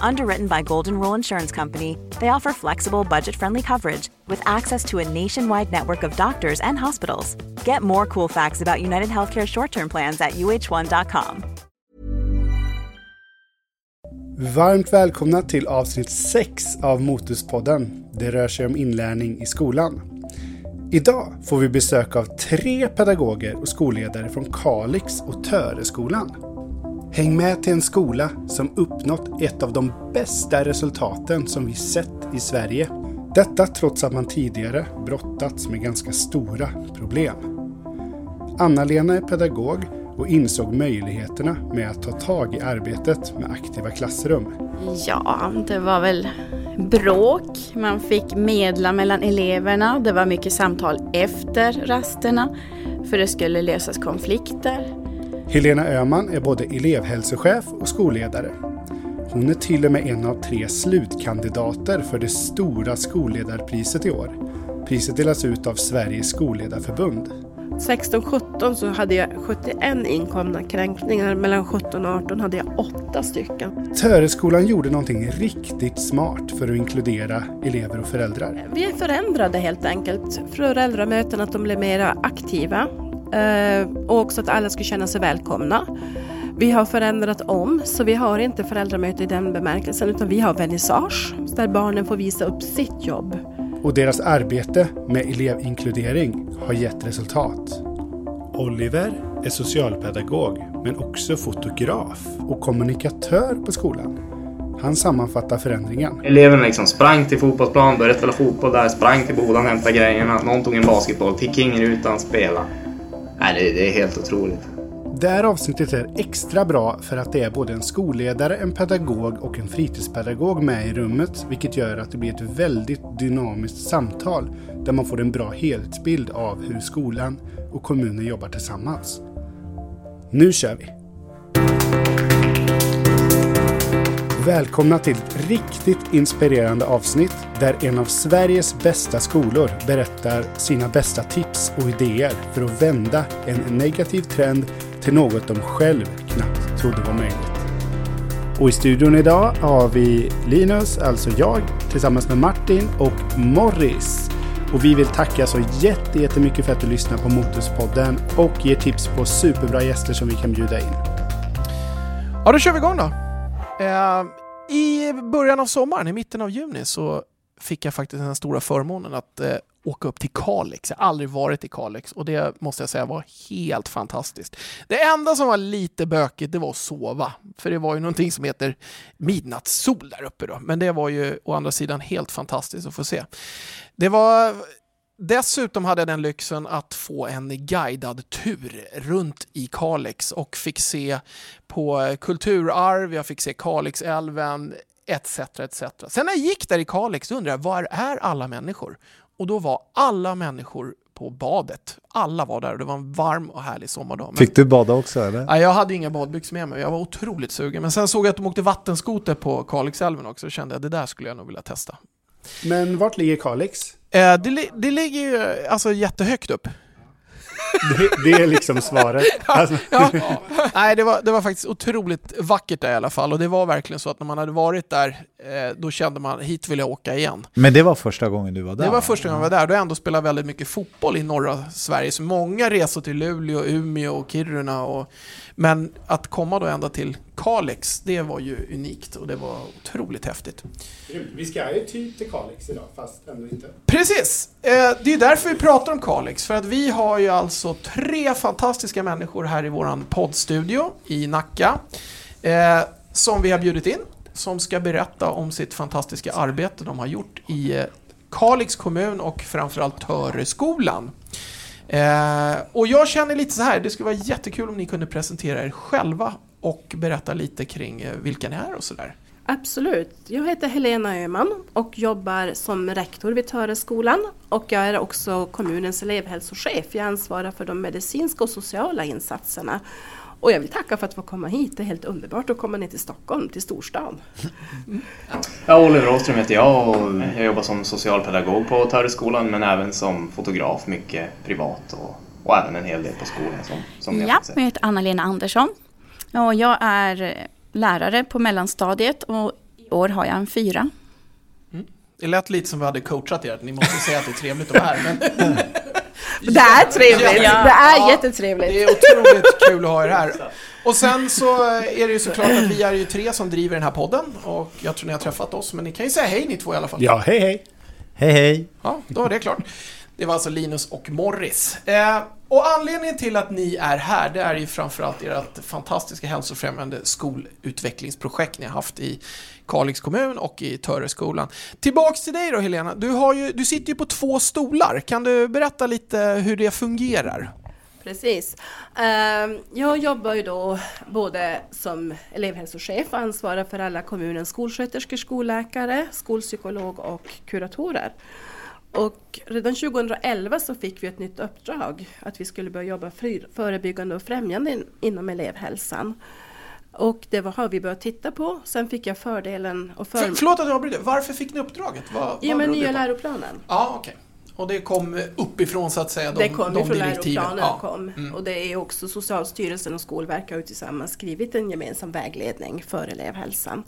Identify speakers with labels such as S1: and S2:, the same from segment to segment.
S1: Underwritten by Golden Rule Insurance Company, they offer flexible, budget friendly coverage with access to a nationwide network of doctors and hospitals. Get more cool facts about United Healthcare short term plans at uh1.com.
S2: Varmt välkomna till avsnitt 6 av Motuspodden. Det rör sig om inlärning i skolan. Idag får vi besök av tre pedagoger och skolledare från Kalix och Töreskolan. Häng med till en skola som uppnått ett av de bästa resultaten som vi sett i Sverige. Detta trots att man tidigare brottats med ganska stora problem. Anna-Lena är pedagog och insåg möjligheterna med att ta tag i arbetet med aktiva klassrum.
S3: Ja, det var väl bråk. Man fick medla mellan eleverna. Det var mycket samtal efter rasterna för det skulle lösas konflikter.
S2: Helena Öhman är både elevhälsochef och skolledare. Hon är till och med en av tre slutkandidater för det stora skolledarpriset i år. Priset delas ut av Sveriges skolledarförbund.
S4: 16-17 så hade jag 71 inkomna kränkningar. Mellan 17 och 18 hade jag 8 stycken.
S2: Töreskolan gjorde någonting riktigt smart för att inkludera elever och föräldrar.
S4: Vi förändrade helt enkelt föräldramöten att de blev mer aktiva. Eh, och också att alla skulle känna sig välkomna. Vi har förändrat om, så vi har inte föräldramöte i den bemärkelsen utan vi har vernissage där barnen får visa upp sitt jobb.
S2: Och deras arbete med elevinkludering har gett resultat. Oliver är socialpedagog men också fotograf och kommunikatör på skolan. Han sammanfattar förändringen.
S5: Eleverna liksom sprang till fotbollsplan, började spela fotboll där, sprang till bodan, hämtade grejerna. Någon tog en basketboll, fick ingen utan spela. Nej, det, det är helt otroligt.
S2: Det här avsnittet är extra bra för att det är både en skolledare, en pedagog och en fritidspedagog med i rummet, vilket gör att det blir ett väldigt dynamiskt samtal där man får en bra helhetsbild av hur skolan och kommunen jobbar tillsammans. Nu kör vi! Välkomna till ett riktigt inspirerande avsnitt där en av Sveriges bästa skolor berättar sina bästa tips och idéer för att vända en negativ trend till något de själv knappt trodde var möjligt. Och i studion idag har vi Linus, alltså jag, tillsammans med Martin och Morris. Och vi vill tacka så jättemycket för att du lyssnar på Motorspodden och ger tips på superbra gäster som vi kan bjuda in.
S6: Ja, då kör vi igång då. Eh, I början av sommaren, i mitten av juni, så fick jag faktiskt den stora förmånen att eh, åka upp till Kalix. Jag har aldrig varit i Kalix och det måste jag säga var helt fantastiskt. Det enda som var lite bökigt det var att sova, för det var ju någonting som heter midnattssol där uppe då. Men det var ju å andra sidan helt fantastiskt att få se. Det var Dessutom hade jag den lyxen att få en guidad tur runt i Kalix och fick se på kulturarv, jag fick se Kalixälven, etc. etc. Sen när jag gick där i Kalix undrade jag, var är alla människor? Och då var alla människor på badet. Alla var där och det var en varm och härlig sommardag.
S7: Fick du bada också eller?
S6: Nej, jag hade inga badbyxor med mig, jag var otroligt sugen. Men sen såg jag att de åkte vattenskoter på Kalixälven också och kände att det där skulle jag nog vilja testa.
S2: Men vart ligger Kalix?
S6: Eh, det, det ligger ju alltså jättehögt upp.
S2: Det, det är liksom svaret. Alltså,
S6: Ja. Nej, det var, det var faktiskt otroligt vackert där i alla fall och det var verkligen så att när man hade varit där eh, då kände man hit vill jag åka igen.
S7: Men det var första gången du var där?
S6: Det var första gången jag var där. Då har jag ändå spelat väldigt mycket fotboll i norra Sverige. Så många resor till Luleå, Umeå och Kiruna. Och, men att komma då ända till Kalix, det var ju unikt och det var otroligt häftigt.
S2: vi ska ju typ till Kalix idag, fast ändå inte.
S6: Precis! Eh, det är därför vi pratar om Kalix. För att vi har ju alltså tre fantastiska människor här i våran poddstudio i Nacka. Eh, som vi har bjudit in. Som ska berätta om sitt fantastiska arbete de har gjort i eh, Kalix kommun och framförallt Töreskolan. Eh, och jag känner lite så här, det skulle vara jättekul om ni kunde presentera er själva och berätta lite kring eh, vilka ni är och sådär.
S4: Absolut. Jag heter Helena Öhman och jobbar som rektor vid Töreskolan och jag är också kommunens elevhälsochef. Jag ansvarar för de medicinska och sociala insatserna. Och jag vill tacka för att få komma hit. Det är helt underbart att komma ner till Stockholm, till storstan.
S5: Ja, Oliver Rådström heter jag och jag jobbar som socialpedagog på Töreskolan men även som fotograf, mycket privat och, och även en hel del på skolan som, som
S3: Ja, jag heter Anna-Lena Andersson och jag är eh, lärare på mellanstadiet och i år har jag en fyra.
S6: Det lät lite som vi hade coachat er, att ni måste säga att det är trevligt att vara här. Men
S4: Det är trevligt!
S6: Ja.
S4: Det är
S6: Ja.
S4: jättetrevligt!
S6: Det är otroligt kul att ha er här. Och sen så är det ju såklart att vi är ju tre som driver den här podden och jag tror ni har träffat oss, men ni kan ju säga hej ni två i alla fall.
S2: Ja, hej hej.
S7: Hej hej!
S6: Ja, då var det klart. Det var alltså Linus och Morris. Eh, och anledningen till att ni är här, det är ju framförallt ert fantastiska hälsofrämjande skolutvecklingsprojekt ni har haft i Kalix kommun och i Töreskolan. Tillbaks till dig då Helena, du, har ju, du sitter ju på två stolar. Kan du berätta lite hur det fungerar?
S4: Precis. Ehm, jag jobbar ju då både som elevhälsochef och ansvarar för alla kommunens skolsköterskor, skolläkare, skolpsykolog och kuratorer. Och redan 2011 så fick vi ett nytt uppdrag att vi skulle börja jobba förebyggande och främjande in, inom elevhälsan. Och det var, har vi börjat titta på. Sen fick jag fördelen och för...
S6: För, förlåt att jag avbryter, varför fick ni uppdraget? Vad,
S4: I och
S6: vad
S4: med
S6: berodde
S4: nya läroplanen.
S6: Ja, okej. Och det kom uppifrån så att säga, de,
S4: det kom
S6: de
S4: ju från
S6: direktiven?
S4: läroplanen.
S6: Ja.
S4: Kom.
S6: Mm.
S4: Och det är också Socialstyrelsen och Skolverket har tillsammans skrivit en gemensam vägledning för elevhälsan.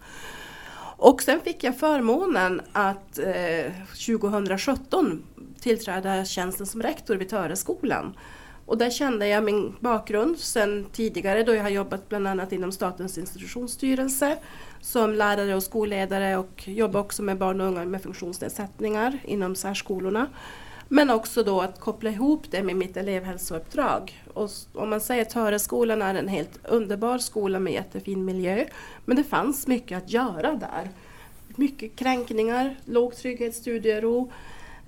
S4: Och sen fick jag förmånen att eh, 2017 tillträda tjänsten som rektor vid Töreskolan. Och där kände jag min bakgrund sedan tidigare då jag har jobbat bland annat inom Statens institutionsstyrelse som lärare och skolledare och jobbar också med barn och unga med funktionsnedsättningar inom särskolorna. Men också då att koppla ihop det med mitt elevhälsouppdrag. Och om man säger att Töreskolan är en helt underbar skola med jättefin miljö. Men det fanns mycket att göra där. Mycket kränkningar, låg trygghet, studiero.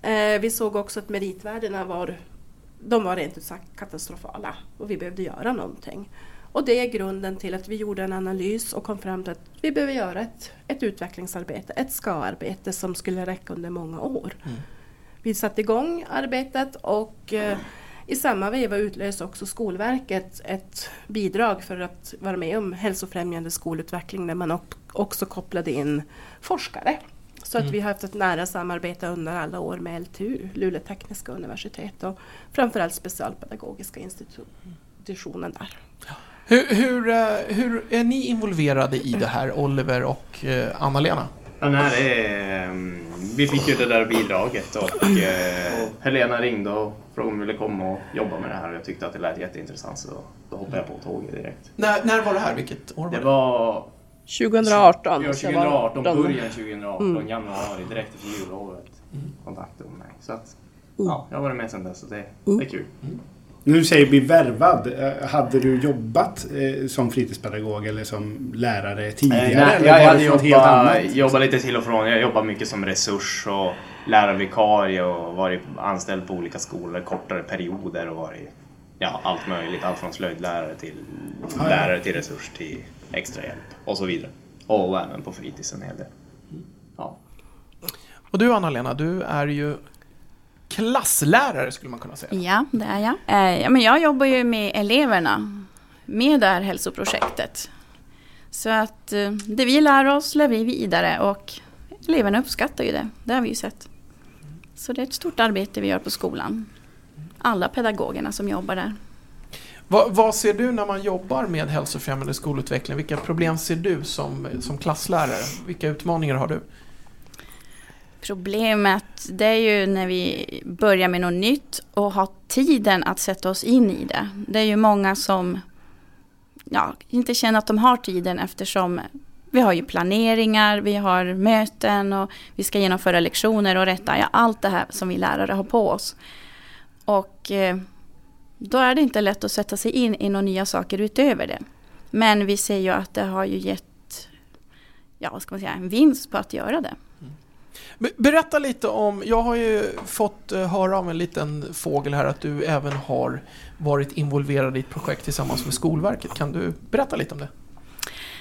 S4: Eh, vi såg också att meritvärdena var, de var rent ut sagt katastrofala och vi behövde göra någonting. Och det är grunden till att vi gjorde en analys och kom fram till att vi behöver göra ett, ett utvecklingsarbete, ett ska-arbete som skulle räcka under många år. Mm. Vi satte igång arbetet och eh, i samma veva utlöste också Skolverket ett bidrag för att vara med om hälsofrämjande skolutveckling där man också kopplade in forskare. Så att vi har haft ett nära samarbete under alla år med LTU, Luleå tekniska universitet och framförallt specialpedagogiska institutionen där.
S6: Hur, hur, eh, hur är ni involverade i det här, Oliver och eh, Anna-Lena?
S5: Den här är, ehm, vi fick ju det där bidraget och eh, Helena ringde och frågade om vi ville komma och jobba med det här och jag tyckte att det lät jätteintressant så då hoppade jag på tåget direkt.
S6: När, när var det här? Vilket år var
S5: Det
S6: det?
S5: var
S4: 2018.
S5: ja,
S4: så jag var
S5: 2018,
S4: de-
S5: början 2018, januari, direkt efter jullovet. Kontaktade hon mig. Så att, ja, jag har varit med sedan dess så det, det är kul.
S2: Nu säger vi värvad. Eh, Hade du jobbat eh, som fritidspedagog eller som lärare tidigare?
S5: Eh, nej,
S2: eller
S5: jag hade
S2: något helt
S5: jobbat,
S2: annat?
S5: jobbat lite till och från. Jag jobbar mycket som resurs och lärarvikarie och varit anställd på olika skolor kortare perioder och varit ja, allt möjligt. Allt från slöjdlärare till
S2: ja.
S5: lärare till resurs till extrahjälp och så vidare. Och även på fritids en hel del. Ja.
S6: Och du Anna-Lena, du är ju klasslärare skulle man kunna säga.
S3: Ja, det är jag. Eh, ja, men jag jobbar ju med eleverna med det här hälsoprojektet. Så att eh, det vi lär oss lär vi vidare och eleverna uppskattar ju det. Det har vi ju sett. Så det är ett stort arbete vi gör på skolan. alla pedagogerna som jobbar där.
S6: Vad, vad ser du när man jobbar med hälsofrämjande skolutveckling? Vilka problem ser du som, som klasslärare? Vilka utmaningar har du?
S3: Problemet det är ju när vi börjar med något nytt och har tiden att sätta oss in i det. Det är ju många som ja, inte känner att de har tiden eftersom vi har ju planeringar, vi har möten och vi ska genomföra lektioner och rätta ja, allt det här som vi lärare har på oss. Och eh, då är det inte lätt att sätta sig in i några nya saker utöver det. Men vi ser ju att det har ju gett ja, vad ska man säga, en vinst på att göra det.
S6: Berätta lite om, jag har ju fått eh, höra av en liten fågel här att du även har varit involverad i ett projekt tillsammans med Skolverket. Kan du berätta lite om det?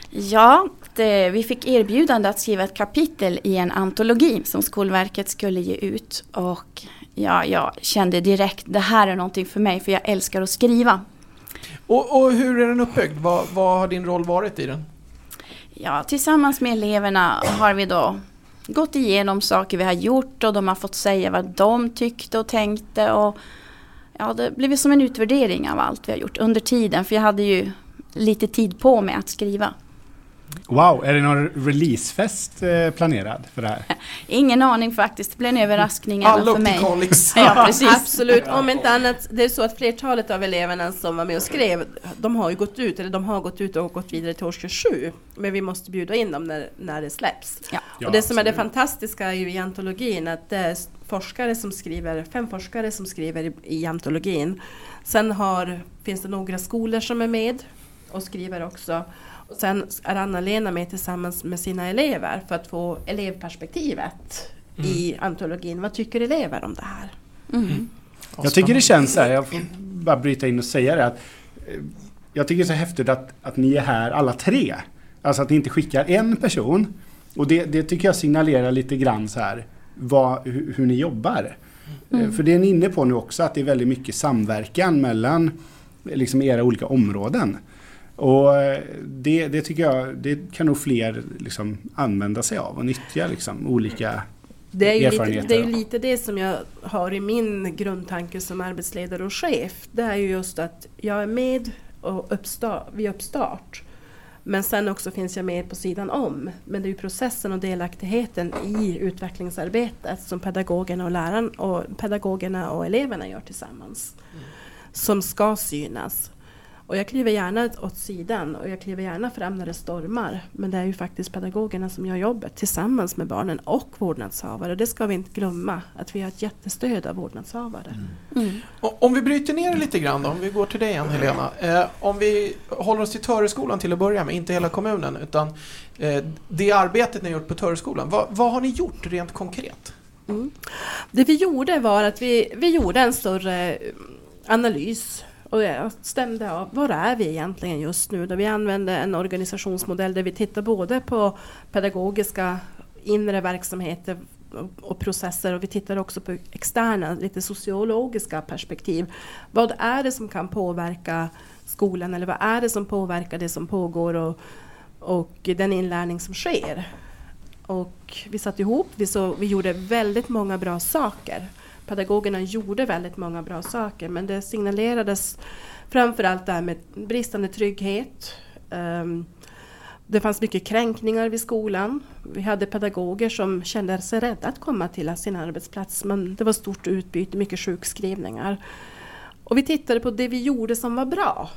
S3: Ja, det, vi fick erbjudande att skriva ett kapitel i en antologi som Skolverket skulle ge ut. Och ja, jag kände direkt, det här är någonting för mig, för jag älskar att skriva.
S6: Och, och hur är den uppbyggd? Vad, vad har din roll varit i den?
S3: Ja, tillsammans med eleverna har vi då gått igenom saker vi har gjort och de har fått säga vad de tyckte och tänkte. Och ja, det blev som en utvärdering av allt vi har gjort under tiden, för jag hade ju lite tid på mig att skriva.
S2: Wow, är det någon releasefest eh, planerad för det här?
S3: Ingen aning faktiskt, det blev en överraskning även för mig. Ja, precis.
S4: Absolut, om inte annat, det är så att flertalet av eleverna som var med och skrev, de har ju gått ut, eller de har gått ut och gått vidare till årskurs 7. Men vi måste bjuda in dem när, när det släpps.
S3: Ja.
S2: Ja,
S4: och det som är det fantastiska är ju i antologin att det är forskare som skriver, fem forskare som skriver i, i antologin. Sen har, finns det några skolor som är med och skriver också. Och sen är Anna-Lena med tillsammans med sina elever för att få elevperspektivet i antologin. Vad tycker elever om det här?
S3: Mm.
S2: Jag tycker det känns så här, jag får bara bryta in och säga det att eh, jag tycker det är så häftigt att, att ni är här alla tre. Alltså att ni inte skickar en person. Och det, det tycker jag signalerar lite grann så här vad, hur, hur ni jobbar. Eh, För det är ni inne på nu också att det är väldigt mycket samverkan mellan eh, liksom era olika områden. Och eh, det, det tycker jag, det kan nog fler liksom använda sig av och nyttja liksom olika
S4: Det är, ju lite,
S2: erfarenheter.
S4: det är ju lite det som jag har i min grundtanke som arbetsledare och chef. Det är ju just att jag är med och uppstart, vid uppstart. Men sen också finns jag med på sidan om. Men det är ju processen och delaktigheten i utvecklingsarbetet som pedagogerna och läraren och pedagogerna och eleverna gör tillsammans. Som ska synas. Och jag kliver gärna åt sidan och jag kliver gärna fram när det stormar. Men det är ju faktiskt pedagogerna som gör jobbet tillsammans med barnen och vårdnadshavare. Det ska vi inte glömma, att vi har ett jättestöd av vårdnadshavare.
S3: Mm.
S6: Och Om vi bryter ner det lite grann då, om vi går till dig igen Helena. Eh, om vi håller oss till Töreskolan till att börja med, inte hela kommunen, utan eh, det arbetet ni har gjort på Töreskolan. Vad, vad har ni gjort rent konkret?
S4: Mm. Det vi gjorde var att vi, vi gjorde en större eh, analys och jag stämde av, var är vi egentligen just nu? Då vi använde en organisationsmodell där vi tittar både på pedagogiska inre verksamheter och processer och vi tittar också på externa, lite sociologiska perspektiv. Vad är det som kan påverka skolan eller vad är det som påverkar det som pågår och, och den inlärning som sker? Och vi satt ihop, vi, så, vi gjorde väldigt många bra saker. Pedagogerna gjorde väldigt många bra saker men det signalerades framförallt det här med bristande trygghet. Ehm, det fanns mycket kränkningar vid skolan. Vi hade pedagoger som kände sig rädda att komma till sin arbetsplats men det var stort utbyte, mycket sjukskrivningar. Och vi tittade på det vi gjorde som var bra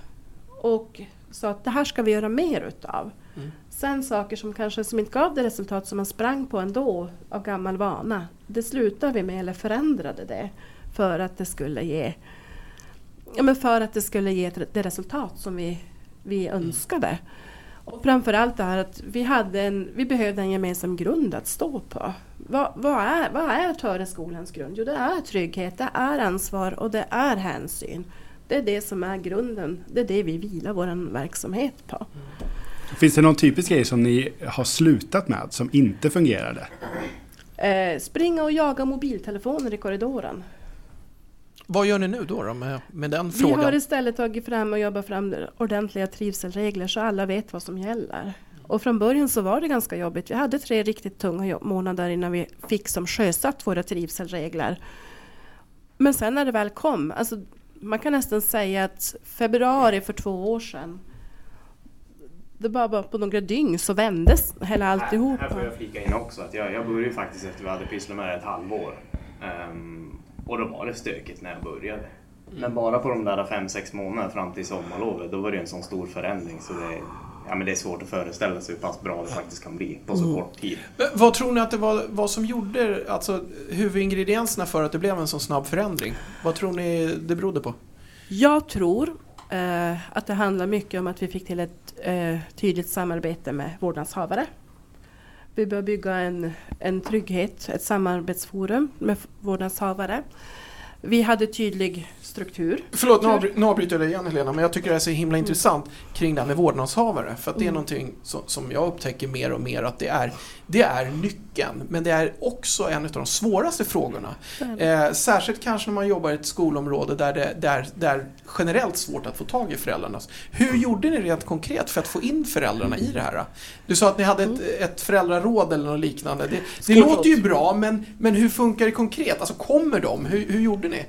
S4: och sa att det här ska vi göra mer utav.
S6: Mm.
S4: Sen saker som kanske som inte gav det resultat som man sprang på ändå av gammal vana. Det slutade vi med eller förändrade det för att det skulle ge ja, men för att det skulle ge det resultat som vi, vi önskade. Och framförallt det här att vi, hade en, vi behövde en gemensam grund att stå på. Vad, vad är, vad är Töreskolans grund? Jo, det är trygghet, det är ansvar och det är hänsyn. Det är det som är grunden. Det är det vi vilar vår verksamhet på.
S2: Finns det någon typisk grej som ni har slutat med som inte fungerade?
S4: Eh, springa och jaga mobiltelefoner i korridoren.
S6: Vad gör ni nu då, då med, med den
S4: Vi
S6: frågan?
S4: har istället tagit fram och jobbat fram ordentliga trivselregler så alla vet vad som gäller. Och från början så var det ganska jobbigt. Vi hade tre riktigt tunga månader innan vi fick som sjösatt våra trivselregler. Men sen när det väl kom, alltså, man kan nästan säga att februari för två år sedan det bara, bara på några dygn så vändes hela alltihopa.
S5: Här, här får jag flika in också att jag, jag började faktiskt efter vi hade pysslat med det ett halvår. Um, och då var det stökigt när jag började. Mm. Men bara på de där fem sex månaderna fram till sommarlovet då var det en sån stor förändring så det, ja, men det är svårt att föreställa sig hur pass bra det faktiskt kan bli på så mm. kort tid.
S6: Men vad tror ni att det var vad som gjorde, alltså huvudingredienserna för att det blev en så snabb förändring? Vad tror ni det berodde på?
S4: Jag tror eh, att det handlar mycket om att vi fick till ett eh, tydligt samarbete med vårdnadshavare. Vi bör bygga en, en trygghet, ett samarbetsforum med vårdnadshavare. Vi hade tydlig struktur.
S6: Förlåt, nu, avbry nu avbryter jag dig igen Helena, men jag tycker det är så himla mm. intressant kring det här med vårdnadshavare. För att det är mm. någonting som, som jag upptäcker mer och mer att det är, det är nyckeln, men det är också en av de svåraste frågorna. Eh, särskilt kanske när man jobbar i ett skolområde där det, där, där generellt svårt att få tag i föräldrarna. Hur gjorde ni rent konkret för att få in föräldrarna i det här? Du sa att ni hade ett, mm. ett föräldraråd eller något liknande. Det, det låter ju bra, men, men hur funkar det konkret? Alltså kommer de? Hur, hur gjorde ni?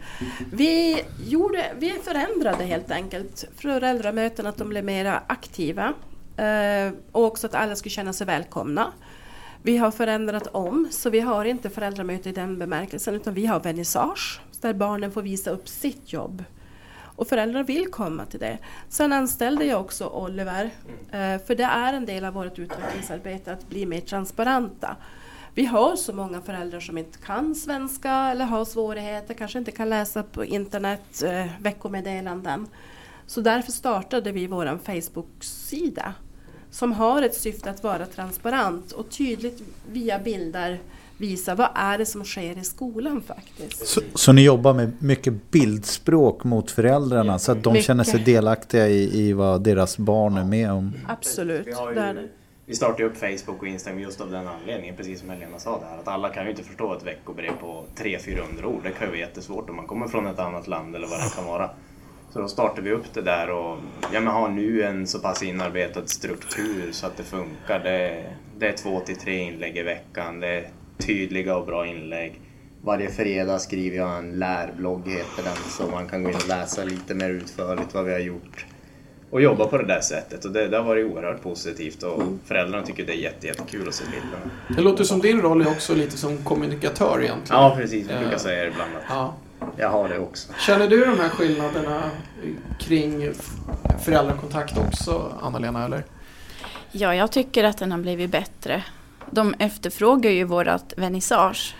S4: Vi, gjorde, vi förändrade helt enkelt föräldramöten, att de blev mer aktiva. Eh, och också att alla skulle känna sig välkomna. Vi har förändrat om, så vi har inte föräldramöte i den bemärkelsen utan vi har vernissage där barnen får visa upp sitt jobb. Och föräldrar vill komma till det. Sen anställde jag också Oliver, eh, för det är en del av vårt utvecklingsarbete att bli mer transparenta. Vi har så många föräldrar som inte kan svenska eller har svårigheter, kanske inte kan läsa på internet eh, veckomeddelanden. Så därför startade vi vår Facebook-sida som har ett syfte att vara transparent och tydligt via bilder visa vad är det som sker i skolan faktiskt.
S7: Så, så ni jobbar med mycket bildspråk mot föräldrarna så att de mycket. känner sig delaktiga i, i vad deras barn är med om?
S4: Absolut, det är det.
S5: Vi startade upp Facebook och Instagram just av den anledningen, precis som Helena sa där, att alla kan ju inte förstå ett veckobrev på 300-400 ord. Det kan ju vara jättesvårt om man kommer från ett annat land eller vad det kan vara. Så då startade vi upp det där och ja, men har nu en så pass inarbetad struktur så att det funkar. Det, det är två till tre inlägg i veckan. Det är tydliga och bra inlägg. Varje fredag skriver jag en lärblogg heter den så man kan gå in och läsa lite mer utförligt vad vi har gjort och jobba på det där sättet och det, det har varit oerhört positivt och mm. föräldrarna tycker det är jätte, jättekul att se bilderna.
S6: Det låter som din roll är också lite som kommunikatör egentligen.
S5: Ja precis, vi brukar säga det ibland att ja. Jag har det också.
S6: Känner du de här skillnaderna kring föräldrakontakt också, Anna-Lena eller?
S3: Ja, jag tycker att den har blivit bättre. De efterfrågar ju vårat vernissage.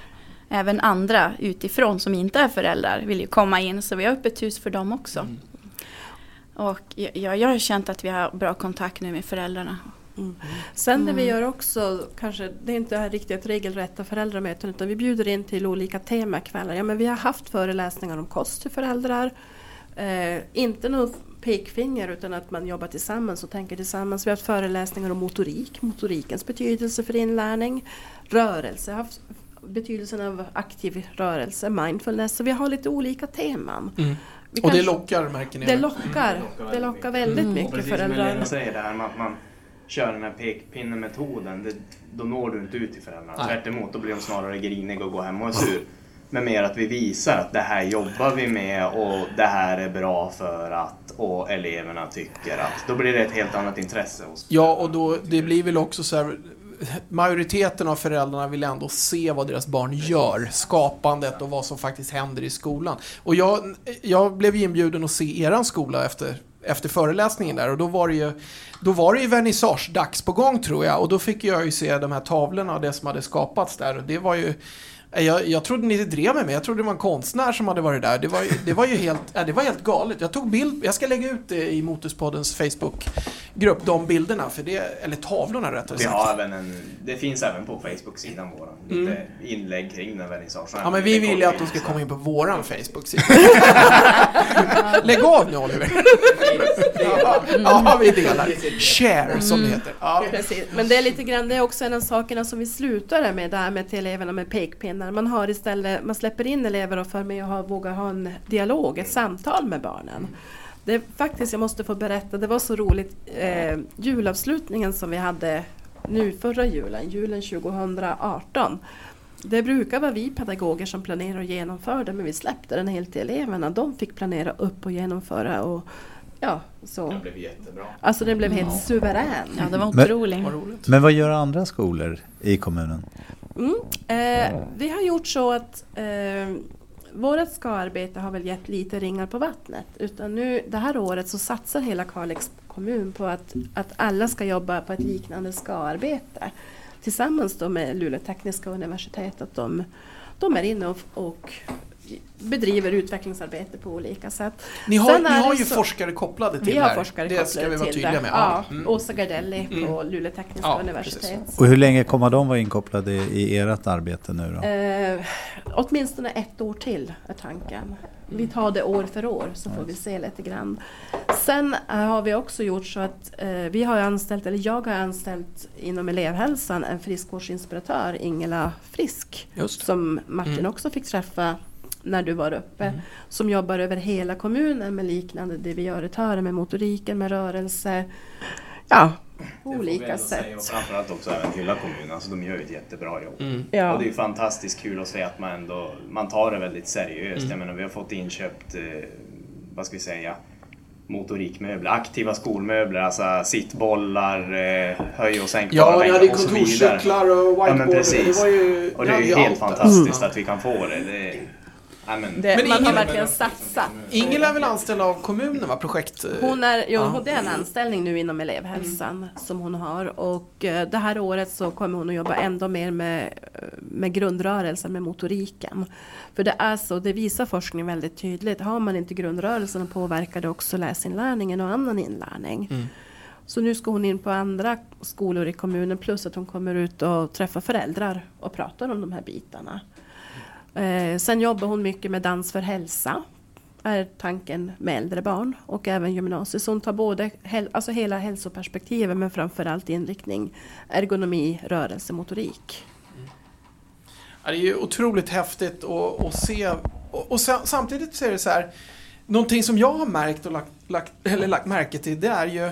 S3: Även andra utifrån som inte är föräldrar vill ju komma in så vi har öppet hus för dem också. Mm. Och jag, jag har känt att vi har bra kontakt nu med föräldrarna.
S4: Mm. Sen mm. det vi mm. gör också, kanske det är inte riktigt regelrätta föräldramöten utan vi bjuder in till olika temakvällar. Ja, men vi har haft föreläsningar om kost till föräldrar. Eh, inte något pekfinger utan att man jobbar tillsammans och tänker tillsammans. Vi har haft föreläsningar om motorik, motorikens betydelse för inlärning. Rörelse, haft betydelsen av aktiv rörelse, mindfulness. Så vi har lite olika teman. Mm.
S6: Vi och det lockar märker ni?
S4: Det lockar. Mm. Det lockar väldigt mm. mycket föräldrar. Precis
S5: som Elena säger där, man, man kör den här pekpinnemetoden, det, då når du inte ut till föräldrarna. Tvärt emot, då blir de snarare griniga och går hem och är sur. Men mer att vi visar att det här jobbar vi med och det här är bra för att och eleverna tycker att. Då blir det ett helt annat intresse. Hos
S6: ja, och då, det blir väl också så här majoriteten av föräldrarna vill ändå se vad deras barn gör, skapandet och vad som faktiskt händer i skolan. Och jag, jag blev inbjuden att se eran skola efter, efter föreläsningen där. Och då var det ju, då var det ju vernissage-dags på gång tror jag. Och då fick jag ju se de här tavlorna och det som hade skapats där. Och det var ju jag, jag trodde ni drev med mig. Jag trodde det var en konstnär som hade varit där. Det var, det var ju helt, det var helt galet. Jag tog bild, jag ska lägga ut det i Motorspoddens Facebookgrupp, de bilderna, för det, eller tavlorna rättare
S5: sagt. Vi har även en, det finns även på Facebook-sidan vår, lite mm. inlägg kring den vernissagen.
S6: Ja, men vi vill ju att de ska komma in på våran Facebook-sida. Lägg av nu Oliver! ja, ja, vi delar. Share, som det heter. Ja.
S4: Precis. Men det är lite grann, det är också en av sakerna som vi slutade med, det här med till eleverna med pekpinnar när man har istället, man släpper in elever och för med och har, vågar ha en dialog, ett samtal med barnen. Det faktiskt, jag måste få berätta, det var så roligt, eh, julavslutningen som vi hade nu förra julen, julen 2018. det brukar vara vi pedagoger som planerar och genomför det men vi släppte den helt till eleverna. De fick planera upp och genomföra och ja, så.
S5: Det blev jättebra.
S4: Alltså den blev helt suverän.
S3: Ja, det var
S7: Men-
S3: otroligt.
S6: Roligt.
S7: Men vad gör andra skolor i kommunen?
S4: Mm. Eh, vi har gjort så att eh, vårt ska-arbete har väl gett lite ringar på vattnet. Utan nu det här året så satsar hela Kalix kommun på att, att alla ska jobba på ett liknande ska-arbete. Tillsammans då med Luleå tekniska universitet. Att de, de är inne och, och bedriver utvecklingsarbete på olika sätt.
S6: Ni har, ni har
S4: det
S6: ju
S4: så-
S6: forskare kopplade till
S4: Vi
S6: det
S4: har
S6: här.
S4: forskare
S6: Det ska vi vara
S4: till
S6: tydliga
S4: det.
S6: med.
S4: Ja,
S6: Mm.
S4: Åsa Gardelli
S6: Mm.
S4: på Luleå tekniska
S6: Ja,
S4: universitet.
S7: Och hur länge kommer de vara inkopplade i ert arbete nu då?
S4: Eh, åtminstone ett år till är tanken. Vi tar det år för år så får vi se lite grann. Sen eh, har vi också gjort så att eh, vi har anställt, eller jag har anställt inom elevhälsan en friskvårdsinspiratör, Ingela Frisk,
S6: Just det.
S4: som Martin
S6: Mm.
S4: också fick träffa när du var uppe, som jobbar över hela kommunen med liknande det vi gör i Töre med motoriken, med rörelse, ja, på olika
S5: ändå säga,
S4: sätt.
S5: Och framförallt också även hylla kommunen. Alltså de gör ju ett jättebra jobb.
S6: Mm.
S4: Ja.
S5: Och det är ju fantastiskt kul att se att man ändå man tar det väldigt seriöst.
S6: Mm.
S5: Jag menar, vi har fått inköpt, eh, vad ska vi säga, motorikmöbler, aktiva skolmöbler, alltså sittbollar, eh, höj och sänkbara
S6: Ja, ni
S5: bänkar
S6: hade
S5: och så vidare.
S6: kontorscyklar och
S5: Ja, men
S6: whiteboard.
S5: precis.
S6: det var ju,
S5: Och det är ju helt
S6: allt
S5: fantastiskt att vi kan få det. det är, men,
S4: Det,
S6: Men
S4: man
S6: ingen-
S4: har verkligen satsat.
S6: Ingela är väl anställd av kommunen va? Projekt...
S4: Hon är, jo,
S6: Ja.
S4: hon- det är en anställning nu inom elevhälsan som hon har och eh, det här året så kommer hon att jobba ändå mer med, eh, med grundrörelsen, med motoriken. För det är så, det visar forskning väldigt tydligt, har man inte grundrörelsen påverkar det också läsinlärningen och annan inlärning.
S6: Mm.
S4: Så nu ska hon in på andra skolor i kommunen plus att hon kommer ut och träffar föräldrar och pratar om de här bitarna. Eh, sen jobbar hon mycket med dans för hälsa är tanken med äldre barn och även gymnasiet. Så hon tar både häl- alltså hela hälsoperspektivet men framförallt inriktning ergonomi, rörelse, motorik. Mm.
S6: Ja, det är ju otroligt häftigt att, att se. Och, och samtidigt så är det så här, någonting som jag har märkt och lagt, lagt, eller lagt märke till, det är ju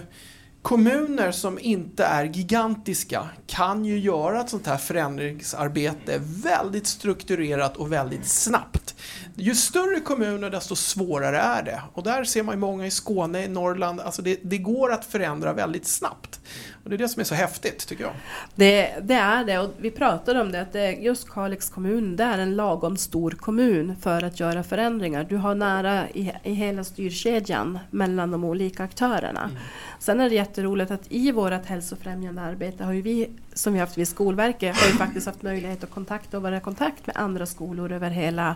S6: kommuner som inte är gigantiska kan ju göra ett sånt här förändringsarbete väldigt strukturerat och väldigt snabbt. Ju större kommuner desto svårare är det. Och där ser man ju många i Skåne, i Norrland, alltså det, det går att förändra väldigt snabbt. Och det är det som är så häftigt tycker jag.
S4: Det, det är det och vi pratade om det att det, just Kalix kommun det är en lagom stor kommun för att göra förändringar. Du har nära i, i hela styrkedjan mellan de olika aktörerna. Sen är det jätteroligt att i vårt hälsofrämjande arbete har ju vi som vi haft vid Skolverket har ju faktiskt haft möjlighet att kontakta och vara i kontakt med andra skolor över hela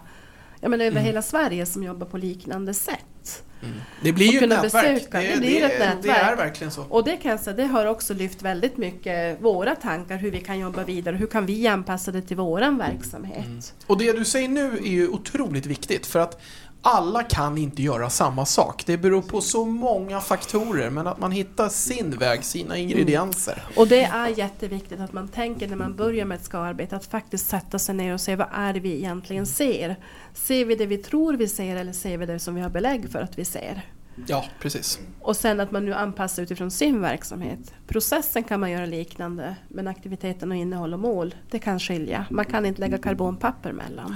S4: Ja, men över hela Sverige som jobbar på liknande sätt.
S6: Det blir ju ett nätverk.
S4: besöka. Det blir ett
S6: Det
S4: nätverk.
S6: är verkligen så.
S4: Och det kan jag säga, det har också lyft väldigt mycket våra tankar hur vi kan jobba vidare. Hur kan vi anpassa det till våran verksamhet?
S6: Och det du säger nu är ju otroligt viktigt för att alla kan inte göra samma sak. Det beror på så många faktorer men att man hittar sin väg, sina ingredienser.
S4: Och det är jätteviktigt att man tänker när man börjar med ett ska-arbete att faktiskt sätta sig ner och se vad är det vi egentligen ser? Ser vi det vi tror vi ser eller ser vi det som vi har belägg för att vi ser?
S6: Ja, precis.
S4: Och sen att man nu anpassar utifrån sin verksamhet. Processen kan man göra liknande men aktiviteten och innehåll och mål det kan skilja. Man kan inte lägga karbonpapper mellan.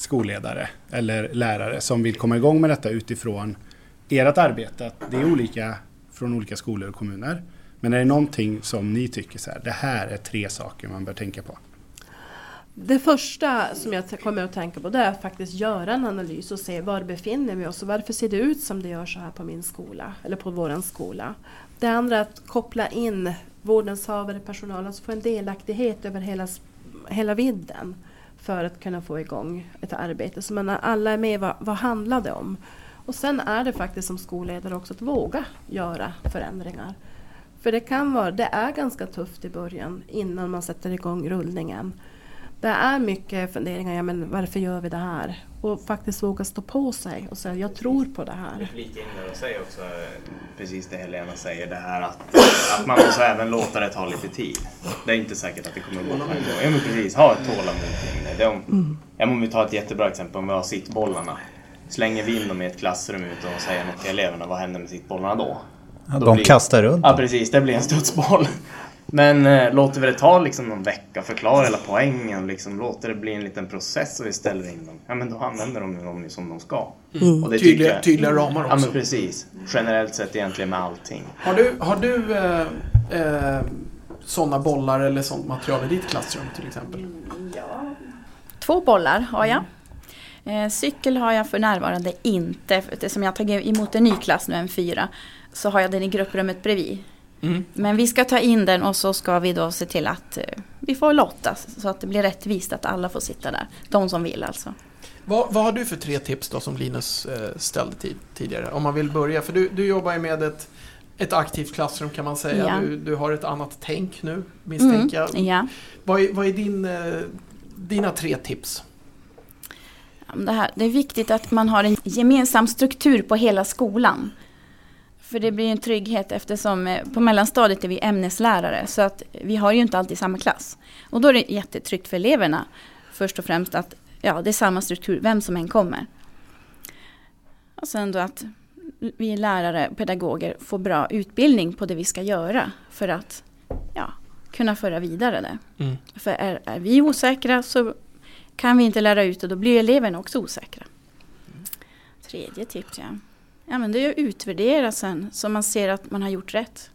S2: skolledare eller lärare som vill komma igång med detta utifrån ert arbete? Det är olika från olika skolor och kommuner. Men är det någonting som ni tycker så här, det här är tre saker man bör tänka på?
S4: Det första som jag kommer att tänka på det är att faktiskt göra en analys och se var befinner vi oss och varför ser det ut som det gör så här på min skola eller på våran skola. Det andra är att koppla in vårdnadshavare, personal, alltså få en delaktighet över hela, hela vidden för att kunna få igång ett arbete. Så man alla är med, vad, vad handlar det om? Och sen är det faktiskt som skolledare också att våga göra förändringar. För det kan vara, det är ganska tufft i början innan man sätter igång rullningen. Det är mycket funderingar, ja, men varför gör vi det här? Och faktiskt våga stå på sig och säga jag tror på det här.
S5: Flika in där och säga också precis det Helena säger, det här att, att man måste även låta det ta lite tid. Det är inte säkert att det kommer gå på en gång. Ja men precis, ha ett tålamod kring det. om, mm. ja, om vi tar ett jättebra exempel, om vi har sittbollarna. Slänger vi in dem i ett klassrum utan att säga något till eleverna, vad händer med sittbollarna då?
S7: Ja, de blir, kastar runt.
S5: Ja precis, det blir en studsboll. Men eh, låter vi det ta liksom någon vecka, förklara hela poängen, liksom, låter det bli en liten process och vi ställer in dem. Ja men då använder de dem som de ska.
S6: Mm. Och det tydliga, jag, tydliga ramar också.
S5: Ja men precis. Generellt sett egentligen med allting.
S6: Har du, har du eh, eh, sådana bollar eller sånt material i ditt klassrum till exempel?
S3: Ja. Två bollar har jag. Eh, cykel har jag för närvarande inte. Eftersom jag tagit emot en ny klass nu, en fyra, så har jag den i grupprummet bredvid. Mm. Men vi ska ta in den och så ska vi då se till att eh, vi får lotta så att det blir rättvist att alla får sitta där. De som vill alltså.
S6: Vad, vad har du för tre tips då som Linus eh, ställde tidigare? Om man vill börja, för du, du jobbar ju med ett, ett aktivt klassrum kan man säga. Ja. Du, du har ett annat tänk nu misstänker jag.
S3: Mm, ja.
S6: Vad är, vad är din, eh, dina tre tips?
S3: Det, här, det är viktigt att man har en gemensam struktur på hela skolan. För det blir en trygghet eftersom eh, på mellanstadiet är vi ämneslärare så att vi har ju inte alltid samma klass. Och då är det jättetryggt för eleverna först och främst att ja, det är samma struktur vem som än kommer. Och sen då att vi lärare, pedagoger får bra utbildning på det vi ska göra för att ja, kunna föra vidare det. Mm. För är, är, vi osäkra så kan vi inte lära ut det, då blir eleverna också osäkra. Tredje tips ja. Ja, men det är att utvärdera sen så man ser att man har gjort rätt.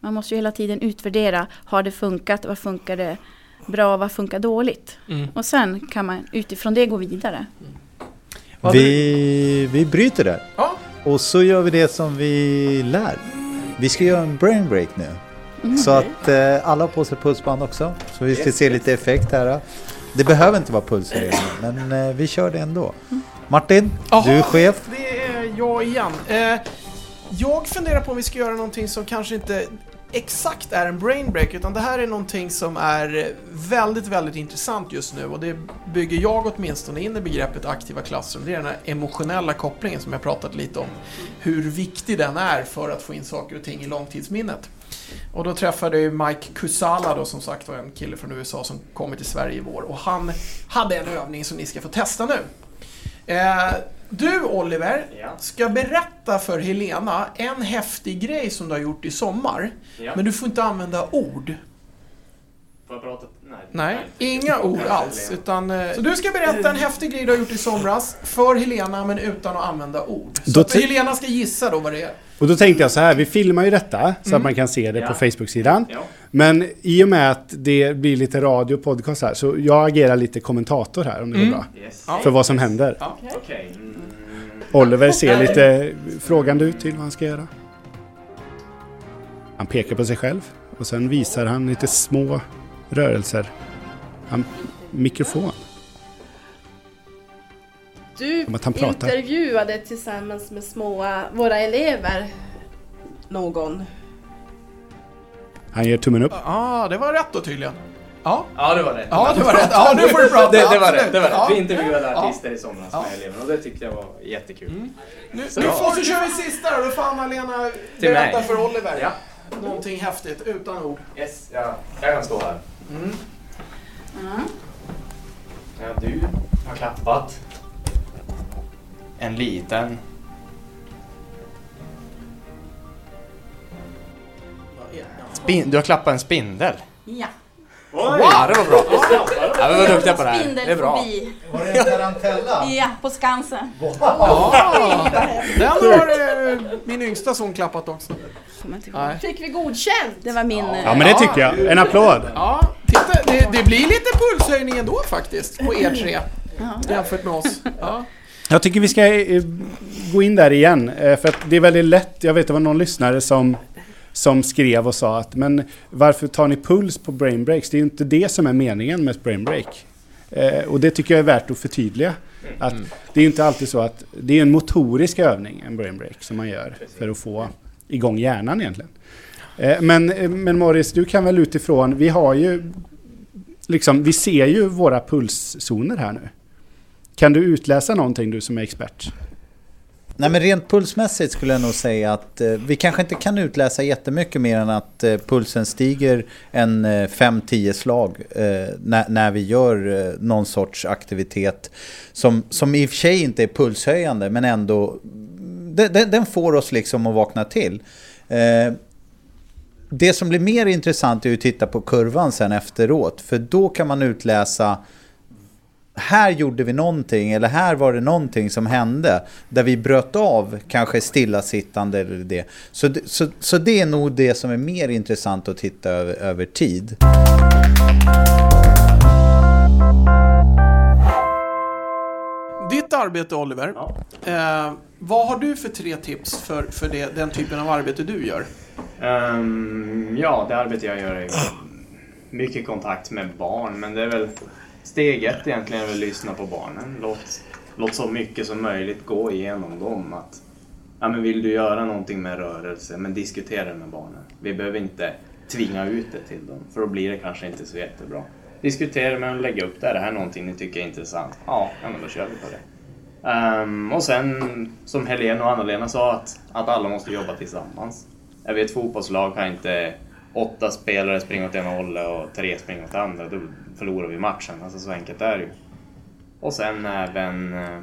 S3: Man måste ju hela tiden utvärdera. Har det funkat? Vad funkar det bra? Vad funkar dåligt? Mm. Och sen kan man utifrån det gå vidare.
S7: Mm. Vi, vi bryter där. Ja. Och så gör vi det som vi lär. Vi ska göra en brain break nu. Mm. Så att eh, alla har på sig pulsband också. Så vi ska yes, se lite effekt här. Det behöver inte vara pulsregler, men eh, vi kör det ändå. Mm. Martin, Aha, du är chef.
S6: Det jag igen. Eh, jag funderar på om vi ska göra någonting som kanske inte exakt är en brainbreak utan det här är någonting som är väldigt, väldigt intressant just nu och det bygger jag åtminstone in i begreppet aktiva klassrum. Det är den här emotionella kopplingen som jag pratat lite om. Hur viktig den är för att få in saker och ting i långtidsminnet. Och då träffade jag Mike Kusala då som sagt var en kille från USA som kommit till Sverige i vår och han hade en övning som ni ska få testa nu. Eh, du Oliver,
S5: Ja.
S6: ska berätta för Helena en häftig grej som du har gjort i sommar.
S5: Ja.
S6: Men du får inte använda ord.
S5: Får jag prata? Nej.
S6: Nej, inga ord alls. Utan, eh, så du ska berätta en häftig grej du har gjort i somras för Helena men utan att använda ord. Så att Helena ska gissa då vad det är.
S2: Och då tänkte jag så här, vi filmar ju detta så
S6: Mm.
S2: att man kan se det
S5: Ja.
S2: på Facebook-sidan.
S5: Ja.
S2: Men i och med att det blir lite radio och podcast här, så jag agerar lite kommentator här om det
S6: Mm.
S2: går bra.
S5: Yes.
S2: För vad som händer.
S6: Ja.
S5: Okej. Mm.
S2: Oliver ser lite frågande ut till vad han ska göra. Han pekar på sig själv och sen visar han lite små rörelser. Han, mikrofon.
S4: Du intervjuade tillsammans med små, våra elever någon.
S2: Han ger tummen upp.
S6: Ja, ah, det var rätt då tydligen. Ja,
S5: Ja, det var rätt.
S6: ja det var rätt. Ja, nu får du prata.
S5: Det, det var rätt. Det var rätt.
S6: Ja.
S5: Vi intervjuade
S6: Ja.
S5: artister i somras
S6: Ja.
S5: med eleverna och det tyckte jag var jättekul.
S6: Nu, nu
S5: Så-
S6: får så kör vi sista då. Då får Anna-Lena berätta
S5: mig.
S6: för Oliver.
S5: Ja.
S6: Någonting häftigt utan ord.
S5: Yes, ja. Jag kan stå här.
S6: Mm.
S5: Ja, du har klappat en liten Spin, du har klappat en spindel.
S3: Ja.
S5: Ja, det var bra. Ja, vi var duktiga på det här. Det är bra.
S7: Var det en tarantella?
S3: Ja, på Skansen.
S6: Ja, den har min yngsta son klappat också.
S3: Kommer inte ihåg.
S4: Fick vi godkänt?
S3: Det var min... eh,
S2: Ja, men det tycker jag. En applåd.
S6: Ja, titta, det, det blir lite pulshöjning ändå faktiskt på er tre. Jämfört med oss. Ja.
S2: Jag tycker vi ska eh, gå in där igen. eh, För att det är väldigt lätt. Jag vet det var någon lyssnare som, som skrev och sa att men varför tar ni puls på brain breaks? Det är ju inte det som är meningen med ett brain break. Och det tycker jag är värt att förtydliga. Att det är ju inte alltid så att det är en motorisk övning, en brain break, som man gör för att få igång hjärnan egentligen. Eh, men, eh, men Morris, du kan väl utifrån, vi har ju liksom, vi ser ju våra pulszoner här nu. Kan du utläsa någonting du som är expert?
S7: Nej men rent pulsmässigt skulle jag nog säga att eh, vi kanske inte kan utläsa jättemycket mer än att eh, pulsen stiger en eh, 5-10 slag eh, när, när vi gör eh, någon sorts aktivitet som, som i och för sig inte är pulshöjande men ändå den- den får oss liksom att vakna till. Eh, det som blir mer intressant är att titta på kurvan sen efteråt för då kan man utläsa här gjorde vi någonting eller här var det någonting som hände där vi bröt av kanske stillasittande eller det. Så, det- så, så det är nog det som är mer intressant att titta över, över tid.
S6: Ditt arbete Oliver, eh, vad har du för tre tips för, för det, den typen av arbete du gör?
S5: Ehm, ja, det arbete jag gör är mycket kontakt med barn, men det är väl steg ett egentligen, är väl lyssna på barnen. Låt, låt så mycket som möjligt gå igenom dem. Att, ja, men vill du göra någonting med rörelse, men diskutera det med barnen. Vi behöver inte tvinga ut det till dem, för då blir det kanske inte så jättebra. Diskutera med dem, lägga upp det. Är det här någonting ni tycker är intressant? Ja, ja men då kör vi på det. Ehm, och sen, som Helene och Anna-Lena sa, att, att alla måste jobba tillsammans. Jag vet fotbollslag kan inte åtta spelare springa åt ena hållet och tre springa åt andra. Då förlorar vi matchen. Alltså så enkelt är det ju. Och sen även eh,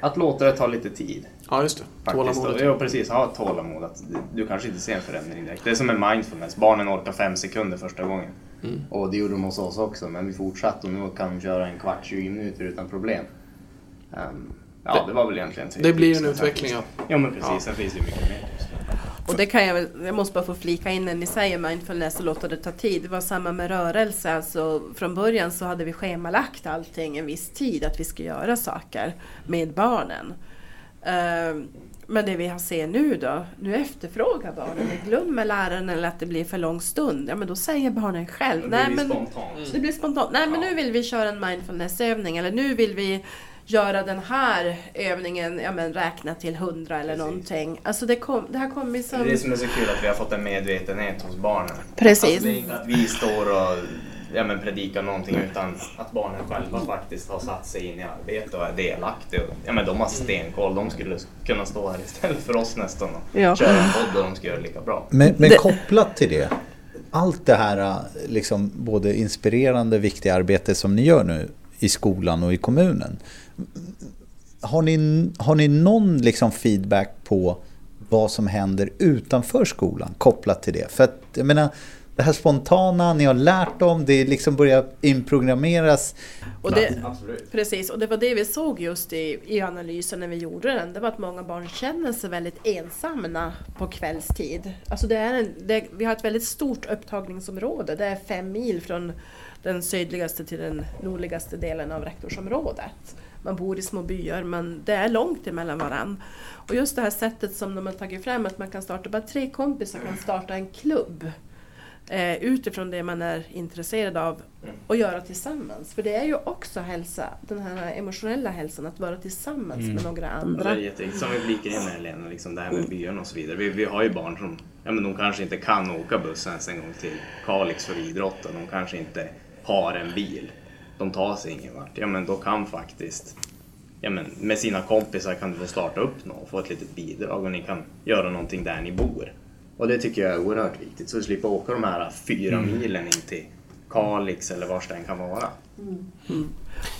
S5: att låta det ta lite tid.
S6: Ja, just det. Tålamodet.
S5: Ja, precis. Ha tålamod. Att du, kanske inte ser en förändring direkt. Det är som med mindfulness. Barnen orkar fem sekunder första gången.
S6: Mm.
S5: Och det gjorde de hos oss också. Men vi fortsatte och nu kan de köra en kvart, 20 minuter utan problem. Ehm, ja,
S6: Det-
S5: det, var väl egentligen tre
S6: det blir en
S5: som
S6: utveckling, ja.
S5: Ja, men precis.
S6: Ja.
S5: Sen finns det ju mycket mer.
S4: Och det kan jag väl, jag måste bara få flika in när ni säger mindfulness och låta det ta tid. Det var samma med rörelse. Alltså, från början så hade vi schemalagt allting en viss tid att vi ska göra saker med barnen. Ehm, Men det vi har ser nu då, nu efterfrågar barnen, glömmer läraren eller att det blir för lång stund, ja men då säger barnen själv.
S5: Det
S4: Nej,
S5: blir
S4: men,
S5: spontant.
S4: Det blir spontant. Nej men nu vill vi köra en mindfulnessövning eller nu vill vi göra den här övningen, ja men räkna till hundra eller någonting. Alltså det, kom, det här kommer som...
S5: Det är det som är så kul att vi har fått en medvetenhet hos barnen.
S4: Precis.
S5: Alltså, det är inte att vi står och ja, men predikar någonting utan att barnen själva faktiskt har satt sig in i arbete och är delaktiga. Ja, men de har stenkoll. De skulle kunna stå här istället för oss nästan och
S4: Ja.
S5: köra en podd och de ska göra lika bra.
S7: Men, men
S4: Det-
S7: kopplat till det, allt det här liksom, både inspirerande, viktiga arbete som ni gör nu i skolan och i kommunen. Har, ni, har ni någon liksom feedback på vad som händer utanför skolan kopplat till det? För att jag menar, det här spontana ni har lärt om, det liksom börjar inprogrammeras.
S4: Och det, precis, och det var det vi såg just i, i analysen när vi gjorde den. Det var att många barn känner sig väldigt ensamma på kvällstid. Alltså det är en, det, vi har ett väldigt stort upptagningsområde. Det är fem mil från den sydligaste till den nordligaste delen av rektorsområdet. Man bor i små byar men det är långt emellan varann. Och just det här sättet som de har tagit fram att man kan starta, bara tre kompisar kan starta en klubb eh, utifrån det man är intresserad av och göra tillsammans. För det är ju också hälsa, den här emotionella hälsan, att vara tillsammans mm. med några andra.
S5: Det är jätteviktigt, som vi blickar in här Lena, liksom det här med byarna och så vidare. Vi, vi har ju barn som ja, men de kanske inte kan åka bussen ens en gång till Kalix för idrotten. De kanske inte har en bil. De tar sig ingen vart. Ja men då kan faktiskt ja, men med sina kompisar kan du få starta upp något och få ett litet bidrag och ni kan göra någonting där ni bor. Och det tycker jag är oerhört viktigt, så du slipper åka de här fyra mm. milen in till Kalix eller var det än kan vara. Mm.
S4: Mm.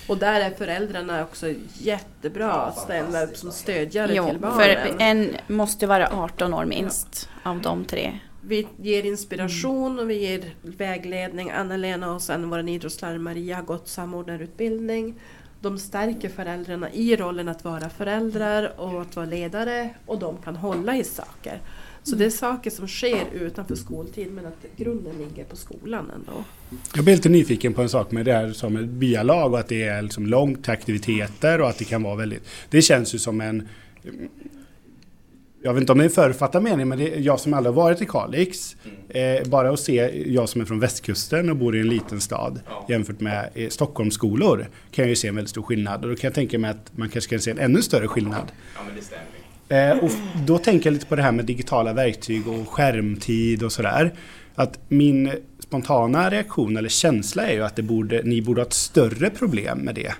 S4: Och där är föräldrarna också jättebra ja, att ställa upp som stödjare jo, till barnen.
S3: för en måste vara 18 år minst ja. av de tre.
S4: Vi ger inspiration och vi ger vägledning. Anna-Lena och sen vår idrottslärare Maria har gått samordnarutbildning. De stärker föräldrarna i rollen att vara föräldrar och att vara ledare och de kan hålla i saker. Så det är saker som sker utanför skoltid men att grunden ligger på skolan ändå.
S2: Jag blir lite nyfiken på en sak med det här som ett byalag och att det är liksom långt till aktiviteter och att det kan vara väldigt... Det känns ju som en... Jag vet inte om det är en förutfattad mening men det är jag som aldrig har varit i Kalix. Eh, bara att se jag som är från västkusten och bor i en liten stad ja. jämfört med eh, Stockholmsskolor kan jag ju se en väldigt stor skillnad. Och då kan jag tänka mig att man kanske kan se en ännu större skillnad.
S5: Ja, men det stämmer.
S2: Eh, och då tänker jag lite på det här med digitala verktyg och skärmtid och sådär. Att min spontana reaktion eller känsla är ju att borde, ni borde ha ett större problem med det.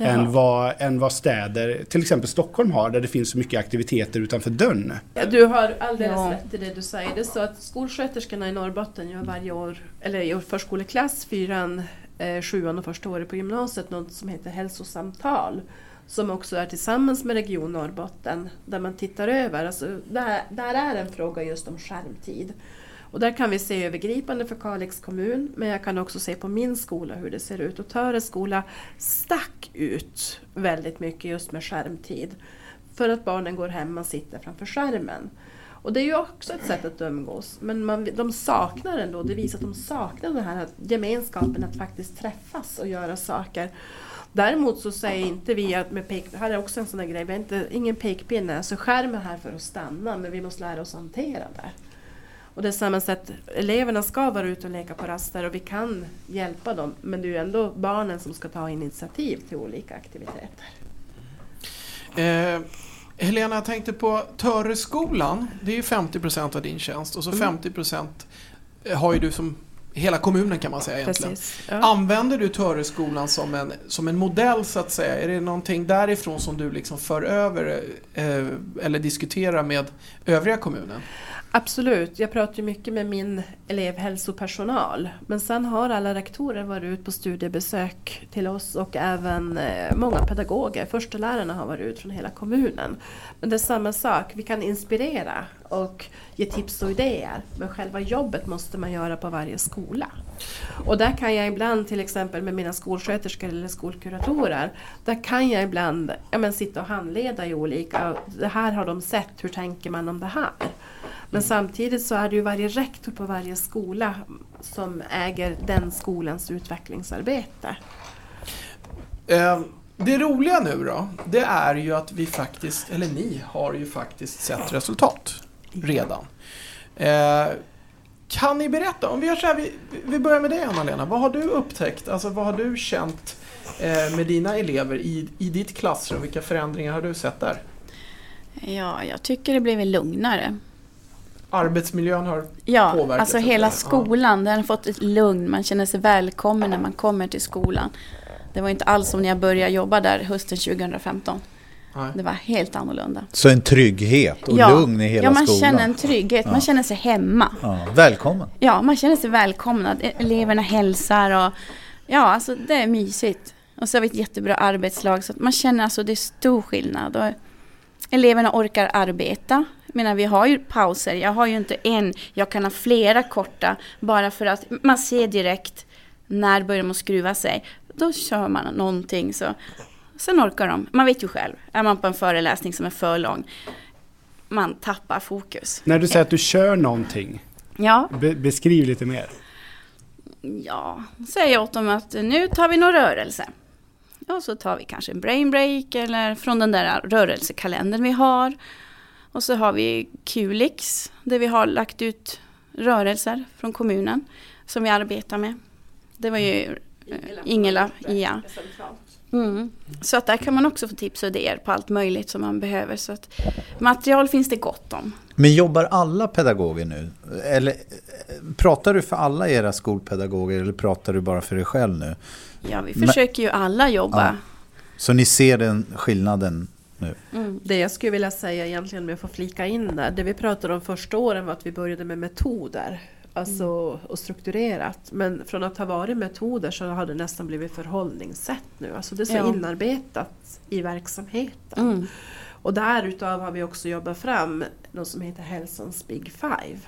S2: Än, vad, än vad städer, till exempel Stockholm har, där det finns så mycket aktiviteter utanför dörren.
S4: Ja, du har alldeles ja. rätt i det du säger. Det är så att skolsköterskorna i Norrbotten gör varje år, eller i förskoleklass, fyran, eh, sjuan och första året på gymnasiet, något som heter hälsosamtal som också är tillsammans med Region Norrbotten där man tittar över. Alltså, där, där är en fråga just om skärmtid. Och där kan vi se övergripande för Kalix kommun, men jag kan också se på min skola hur det ser ut. Och Töres skola stack ut väldigt mycket just med skärmtid. För att barnen går hemma och sitter framför skärmen. Och det är ju också ett sätt att umgås. Men man, de saknar ändå, det visar att de saknar den här gemenskapen att faktiskt träffas och göra saker. Däremot så säger inte vi att med pek, här är också en sån där grej, vi har inte, ingen pekpinne, alltså skärmen är här för att stanna men vi måste lära oss hantera det. Och det är samma sätt, eleverna ska vara ute och leka på raster och vi kan hjälpa dem men det är ju ändå barnen som ska ta initiativ till olika aktiviteter.
S6: Eh, Helena, jag tänkte på Töreskolan, det är ju 50% av din tjänst och så 50 mm. har ju du som hela kommunen kan man säga egentligen. Precis, ja. Använder du Töreskolan som en, som en modell så att säga? Är det någonting därifrån som du liksom för över eh, eller diskuterar med övriga kommunen?
S4: Absolut, jag pratar mycket med min elevhälsopersonal. Men sen har alla rektorer varit ut på studiebesök till oss och även eh, många pedagoger. Förstelärarna har varit ut från hela kommunen. Men det är samma sak, vi kan inspirera och ge tips och idéer. Men själva jobbet måste man göra på varje skola. Och där kan jag ibland, till exempel med mina skolsköterskor eller skolkuratorer, där kan jag ibland ja, men, sitta och handleda i olika, det här har de sett, hur tänker man om det här? Men samtidigt så är det ju varje rektor på varje skola som äger den skolans utvecklingsarbete.
S6: Eh, det roliga nu då, det är ju att vi faktiskt, eller ni har ju faktiskt sett resultat redan. Eh, kan ni berätta, om vi gör så här, vi, vi börjar med dig Anna-Lena. Vad har du upptäckt, alltså vad har du känt eh, med dina elever i, i ditt klassrum? Vilka förändringar har du sett där?
S3: Ja, jag tycker det blivit lugnare
S6: arbetsmiljön har
S3: ja,
S6: påverkat?
S3: Ja, alltså hela skolan. Den har fått ett lugn. Man känner sig välkommen när man kommer till skolan. Det var inte alls som när jag började jobba där hösten 2015. Nej. Det var helt annorlunda.
S7: Så en trygghet och ja, lugn i hela skolan?
S3: Ja, man
S7: skolan.
S3: känner en trygghet. Man känner sig hemma.
S7: Ja, välkommen.
S3: Ja, man känner sig välkomnad. Eleverna hälsar och ja, alltså det är mysigt. Och så har vi ett jättebra arbetslag så att man känner alltså det är stor skillnad. Och eleverna orkar arbeta. Jag menar, vi har ju pauser. Jag har ju inte en, jag kan ha flera korta bara för att man ser direkt när börjar de skruva sig. Då kör man någonting så sen orkar de. Man vet ju själv, är man på en föreläsning som är för lång, man tappar fokus.
S2: När du säger att du kör någonting,
S3: Ja,
S2: be beskriv lite mer.
S3: ja, säger jag åt dem att nu tar vi någon rörelse. Och så tar vi kanske en brain break eller från den där rörelsekalendern vi har. Och så har vi Qlix där vi har lagt ut rörelser från kommunen som vi arbetar med. Det var ju eh, Ingela, ja. Mm. Så att där kan man också få tips och idéer på allt möjligt som man behöver. Så att material finns det gott om.
S7: Men jobbar alla pedagoger nu? Eller pratar du för alla era skolpedagoger eller pratar du bara för dig själv nu?
S3: Ja, vi
S7: Men-
S3: försöker ju alla jobba.
S7: Ja. Så ni ser den skillnaden nu?
S4: Mm. Det jag skulle vilja säga egentligen med att få flika in där, det vi pratade om första åren var att vi började med metoder. Alltså och strukturerat. Men från att ha varit metoder så har det nästan blivit förhållningssätt nu. Alltså det är så
S3: Ja.
S4: inarbetat i verksamheten.
S3: Mm.
S4: Och därutav har vi också jobbat fram något som heter Hälsans Big Five.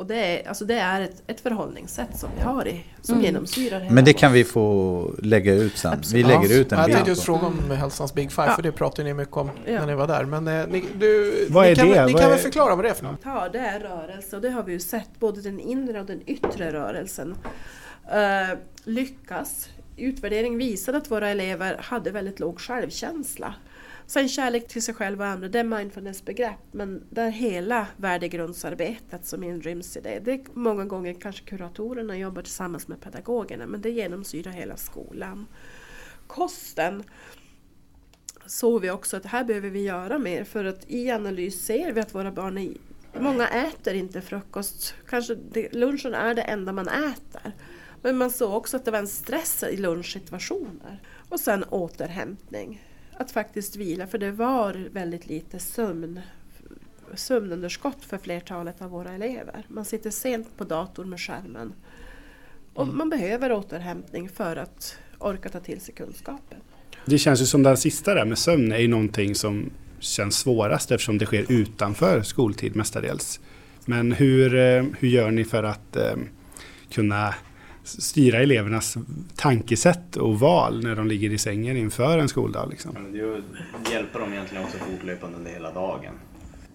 S4: Och det är, alltså det är ett, ett förhållningssätt som vi har i, som
S3: Mm.
S4: genomsyrar hela
S7: Men det kan vi få lägga ut sen. Vi
S4: Absolut.
S7: lägger ut en
S6: jag
S7: bild.
S6: tänkte just fråga om Hälsans Big Five,
S4: Ja.
S6: för det pratade ni mycket om
S4: Ja.
S6: när ni var där. Men eh, ni, du,
S2: Vad
S6: ni
S2: är
S6: kan,
S2: det?
S6: Ni
S2: Vad
S6: kan
S2: är-
S6: väl förklara vad det är för något?
S4: Ja, det är rörelse och det har vi ju sett, både den inre och den yttre rörelsen. Uh, lyckas. Utvärdering visade att våra elever hade väldigt låg självkänsla. Sen kärlek till sig själv och andra, det är mindfulness-begrepp, men det är hela värdegrundsarbetet som inryms i det. Det är många gånger kanske kuratorerna jobbar tillsammans med pedagogerna, men det genomsyrar hela skolan. Kosten såg vi också att här behöver vi göra mer för att i analys ser vi att våra barn är, många äter inte frukost. Kanske lunchen är det enda man äter. Men man såg också att det var en stress i lunchsituationer. Och sen återhämtning. Att faktiskt vila, för det var väldigt lite sömn sömnunderskott för flertalet av våra elever. Man sitter sent på datorn med skärmen. Och man behöver återhämtning för att orka ta till sig kunskapen.
S2: Det känns ju som den sista där med sömn är ju någonting som känns svårast eftersom det sker utanför skoltid mestadels. Men hur, eh, hur gör ni för att eh, kunna styra elevernas tankesätt och val när de ligger i sängen inför en skoldag? Liksom?
S5: Ja, men det hjälper dem egentligen också fortlöpande under hela dagen.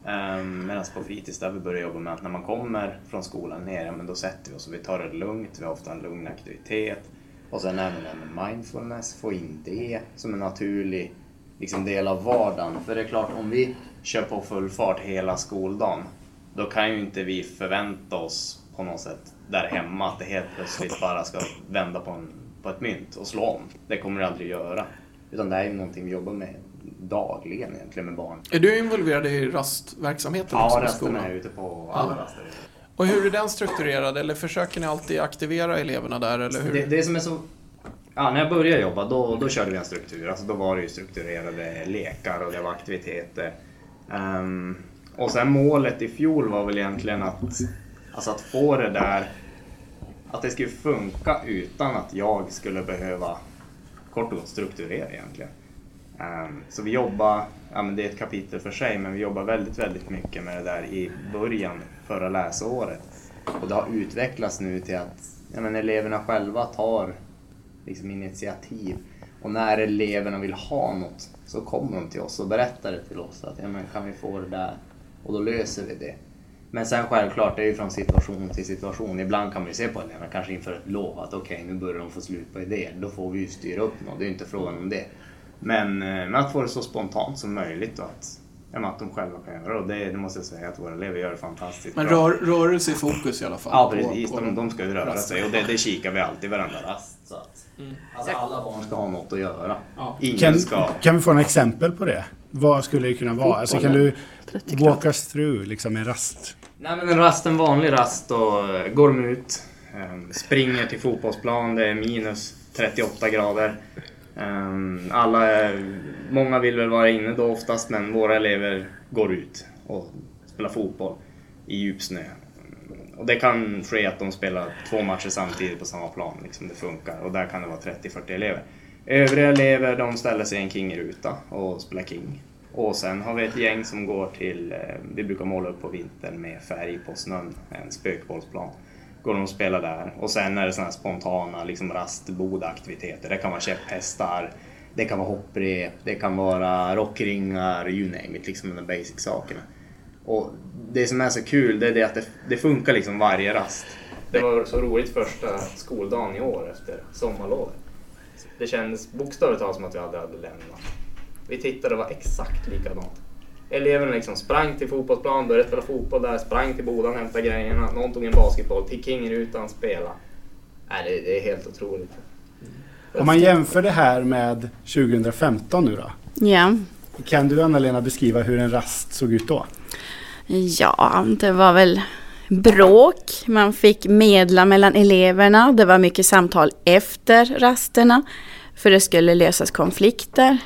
S5: Ehm, um, Medan på fritids där vi börjar jobba med att när man kommer från skolan ner, ja, men då sätter vi oss och vi tar det lugnt, vi har ofta en lugn aktivitet. Och sen även det här med mindfulness, få in det som en naturlig liksom, del av vardagen. För det är klart, om vi kör på full fart hela skoldagen, då kan ju inte vi förvänta oss på något sätt där hemma att det helt plötsligt bara ska vända på, en, på ett mynt och slå om. Det kommer det aldrig göra. Utan det här är ju någonting vi jobbar med dagligen egentligen med barn.
S6: Är du involverad i rastverksamheten också
S5: Ja,
S6: skolan?
S5: är ute på alla
S6: Ja.
S5: raster.
S6: Och hur är den strukturerad? Eller försöker ni alltid aktivera eleverna där? Eller hur?
S5: Det, det som är så... Ja, när jag började jobba då, då körde vi en struktur. Alltså, då var det ju strukturerade lekar och det var aktiviteter. Ehm, och sen målet i fjol var väl egentligen att, alltså att få det där att det skulle funka utan att jag skulle behöva kort och gott strukturera egentligen. Ehm, så vi jobbar, ja men det är ett kapitel för sig, men vi jobbar väldigt, väldigt mycket med det där i början förra läsåret. Och det har utvecklats nu till att ja men eleverna själva tar liksom initiativ. Och när eleverna vill ha något så kommer de till oss och berättar det till oss att ja men kan vi få det där? Och då löser vi det. Men sen självklart, det är ju från situation till situation. Ibland kan man ju se på eleverna, kanske inför ett lov, att okej nu börjar de få slut på idéer. Då får vi ju styra upp något, det är ju inte frågan om det. Men, eh, men att få det så spontant som möjligt och att, ja, men att de själva kan göra det. Och det, det måste jag säga att våra elever gör fantastiskt
S6: Men
S5: bra.
S6: rör, rörelse i fokus i alla fall?
S5: Ja
S6: på-
S5: precis,
S6: på
S5: de, de ska ju röra
S6: rasten.
S5: sig och det, det kikar vi alltid varenda rast. Så att, alltså alla barn ska ha något att göra. Ingen
S2: Kan,
S5: ska...
S2: kan vi få en exempel på det? Vad skulle det kunna vara? Alltså, kan du walk us through liksom en rast?
S5: Nej men en rast, en vanlig rast då eh, går de ut, eh, springer till fotbollsplan, det är minus 38 grader. Eh, Alla är, många vill väl vara inne då oftast men våra elever går ut och spelar fotboll i djupsnö. Och det kan ske att de spelar två matcher samtidigt på samma plan, liksom det funkar. Och där kan det vara 30-40 elever. Övriga elever de ställer sig i en king-ruta och spelar king. Och sen har vi ett gäng som går till, eh, vi brukar måla upp på vintern med färg på snön, en spökbollsplan. Går de och spelar där. Och sen är det sådana här spontana liksom rastbodaktiviteter. Det kan vara käpphästar, det kan vara hopprep, det kan vara rockringar, you name it, liksom de basic sakerna. Och det som är så kul det är det att det, det funkar liksom varje rast. Det var så roligt första skoldagen i år efter sommarlovet. Det kändes bokstavligt talat som att vi aldrig hade lämnat. Vi tittade och det var exakt likadant. Eleverna liksom sprang till fotbollsplan, började spela fotboll där, sprang till bodan, hämtade grejerna. Någon tog en basketboll, till King-rutan, spela. Nej, det, det är helt otroligt.
S2: Om man jämför det här med 2015 nu då?
S3: Ja.
S2: Kan du Anna-Lena beskriva hur en rast såg ut då?
S3: Ja, det var väl bråk. Man fick medla mellan eleverna. Det var mycket samtal efter rasterna. För det skulle lösas konflikter.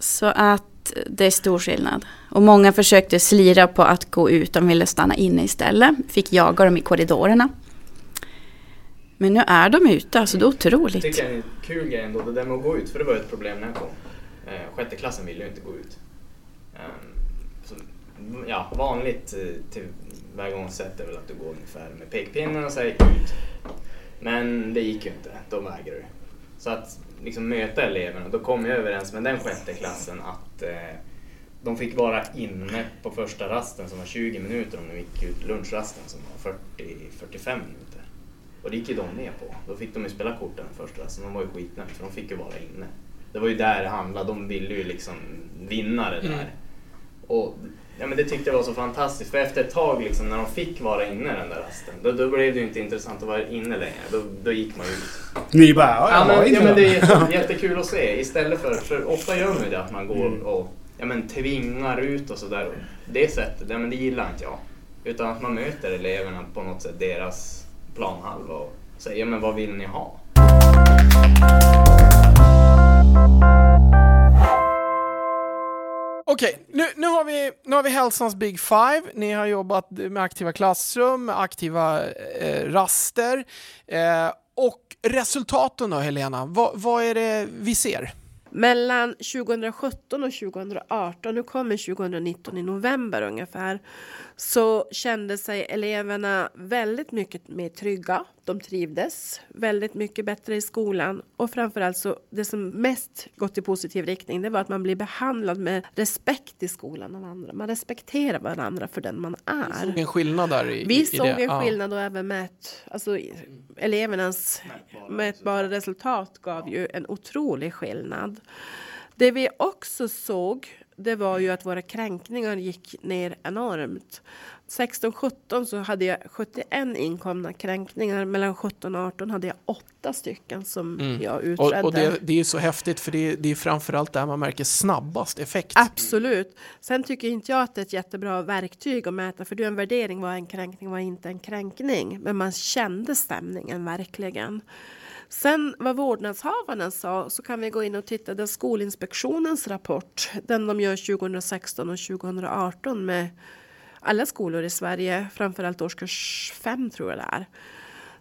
S3: Så att det är stor skillnad. Och många försökte slira på att gå ut. De ville stanna inne istället. Fick jaga dem i korridorerna. Men nu är de ute, alltså det är otroligt.
S5: Jag tycker det är en kul grej ändå, det där med att gå ut, för det var ett problem när jag kom. Eh, sjätte klassen ville ju inte gå ut. Ehm, så, ja, vanligt eh, tillvägagångssätt är väl att du går ungefär med pekpinnen och säger ut. Men det gick ju inte, då vägrade du. Så att liksom möta eleverna, då kom jag överens med den sjätte klassen att eh, de fick vara inne på första rasten som var 20 minuter om de gick ut lunchrasten som var 40-45 minuter. Och det gick ju de med på. Då fick de ju spela korten först. Alltså, de var ju skitnöjda för de fick ju vara inne. Det var ju där det handlade. De ville ju liksom vinna det där. Mm. Och ja, men det tyckte jag var så fantastiskt. För efter ett tag liksom, när de fick vara inne den där rasten. Då, då blev det ju inte intressant att vara inne längre. Då, då gick man ut.
S2: Ni bara, ja,
S5: ja, men, ja men det är jättekul att se. Istället för, för ofta gör man ju det att man går mm. och ja, men, tvingar ut och sådär. Det sättet, ja, men det gillar inte jag. Utan att man möter eleverna på något sätt, deras planhalva och säger men vad vill ni ha?
S6: Okej, nu, nu, har vi, nu har vi hälsans Big Five. Ni har jobbat med aktiva klassrum, aktiva eh, raster. Eh, och resultaten då Helena, Va, vad är det vi ser?
S4: Mellan 2017 och 2018, nu kommer 2019 i november ungefär, så kände sig eleverna väldigt mycket mer trygga. De trivdes väldigt mycket bättre i skolan och framförallt så det som mest gått i positiv riktning det var att man blir behandlad med respekt i skolan av andra. Man respekterar varandra för den man är. Vi
S6: såg en skillnad där i,
S4: Vi
S6: i
S4: såg det. en skillnad och även mät, alltså elevernas mätbara resultat gav ju en otrolig skillnad. Det vi också såg det var ju att våra kränkningar gick ner enormt. 16-17 så hade jag 71 inkomna kränkningar. Mellan 17 och 18 hade jag åtta stycken som mm. jag utredde.
S6: Och, och det, det, är så häftigt för det, det är framförallt där man märker snabbast effekt.
S4: Absolut. Sen tycker inte jag att det är ett jättebra verktyg att mäta för du en värdering var en kränkning var inte en kränkning. Men man kände stämningen verkligen. Sen vad vårdnadshavarna sa så kan vi gå in och titta på Skolinspektionens rapport. Den de gör 2016 och 2018 med alla skolor i Sverige, framförallt årskurs 5 tror jag det är.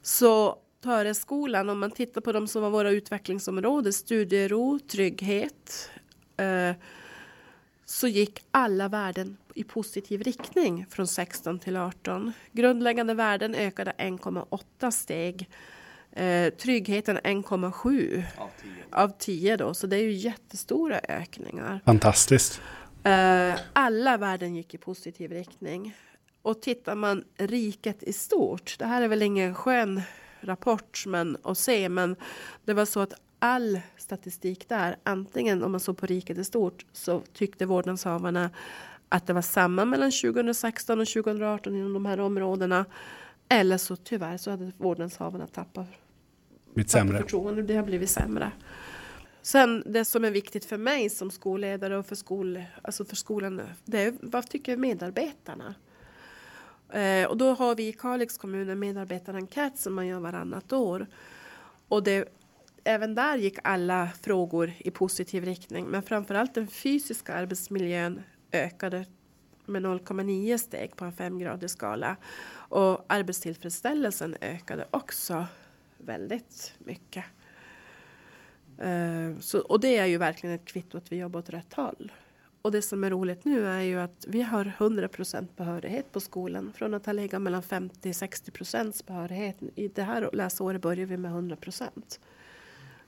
S4: Så Töreskolan, om man tittar på de som var våra utvecklingsområden, studiero, trygghet, eh, så gick alla värden i positiv riktning från 16 till 18. Grundläggande värden ökade 1,8 steg Eh, tryggheten 1,7 av 10 då, så det är ju jättestora ökningar.
S2: Fantastiskt.
S4: Eh, alla värden gick i positiv riktning. Och tittar man riket i stort, det här är väl ingen skön rapport men, att se, men det var så att all statistik där, antingen om man såg på riket i stort, så tyckte vårdnadshavarna att det var samma mellan 2016 och 2018 inom de här områdena. Eller så tyvärr så hade vårdnadshavarna tappat,
S2: tappat sämre.
S4: förtroende. Det har blivit sämre. Sen det som är viktigt för mig som skolledare och för, skol, alltså för skolan, det är vad tycker medarbetarna? Eh, och då har vi i Kalix kommun en medarbetarenkät som man gör varannat år. Och det, även där gick alla frågor i positiv riktning. Men framförallt den fysiska arbetsmiljön ökade med 0,9 steg på en femgradig skala. Och arbetstillfredsställelsen ökade också väldigt mycket. Eh, så, och det är ju verkligen ett kvitto att vi jobbar åt rätt håll. Och det som är roligt nu är ju att vi har 100% behörighet på skolan. Från att ha legat mellan 50-60 behörighet. I det här läsåret börjar vi med 100%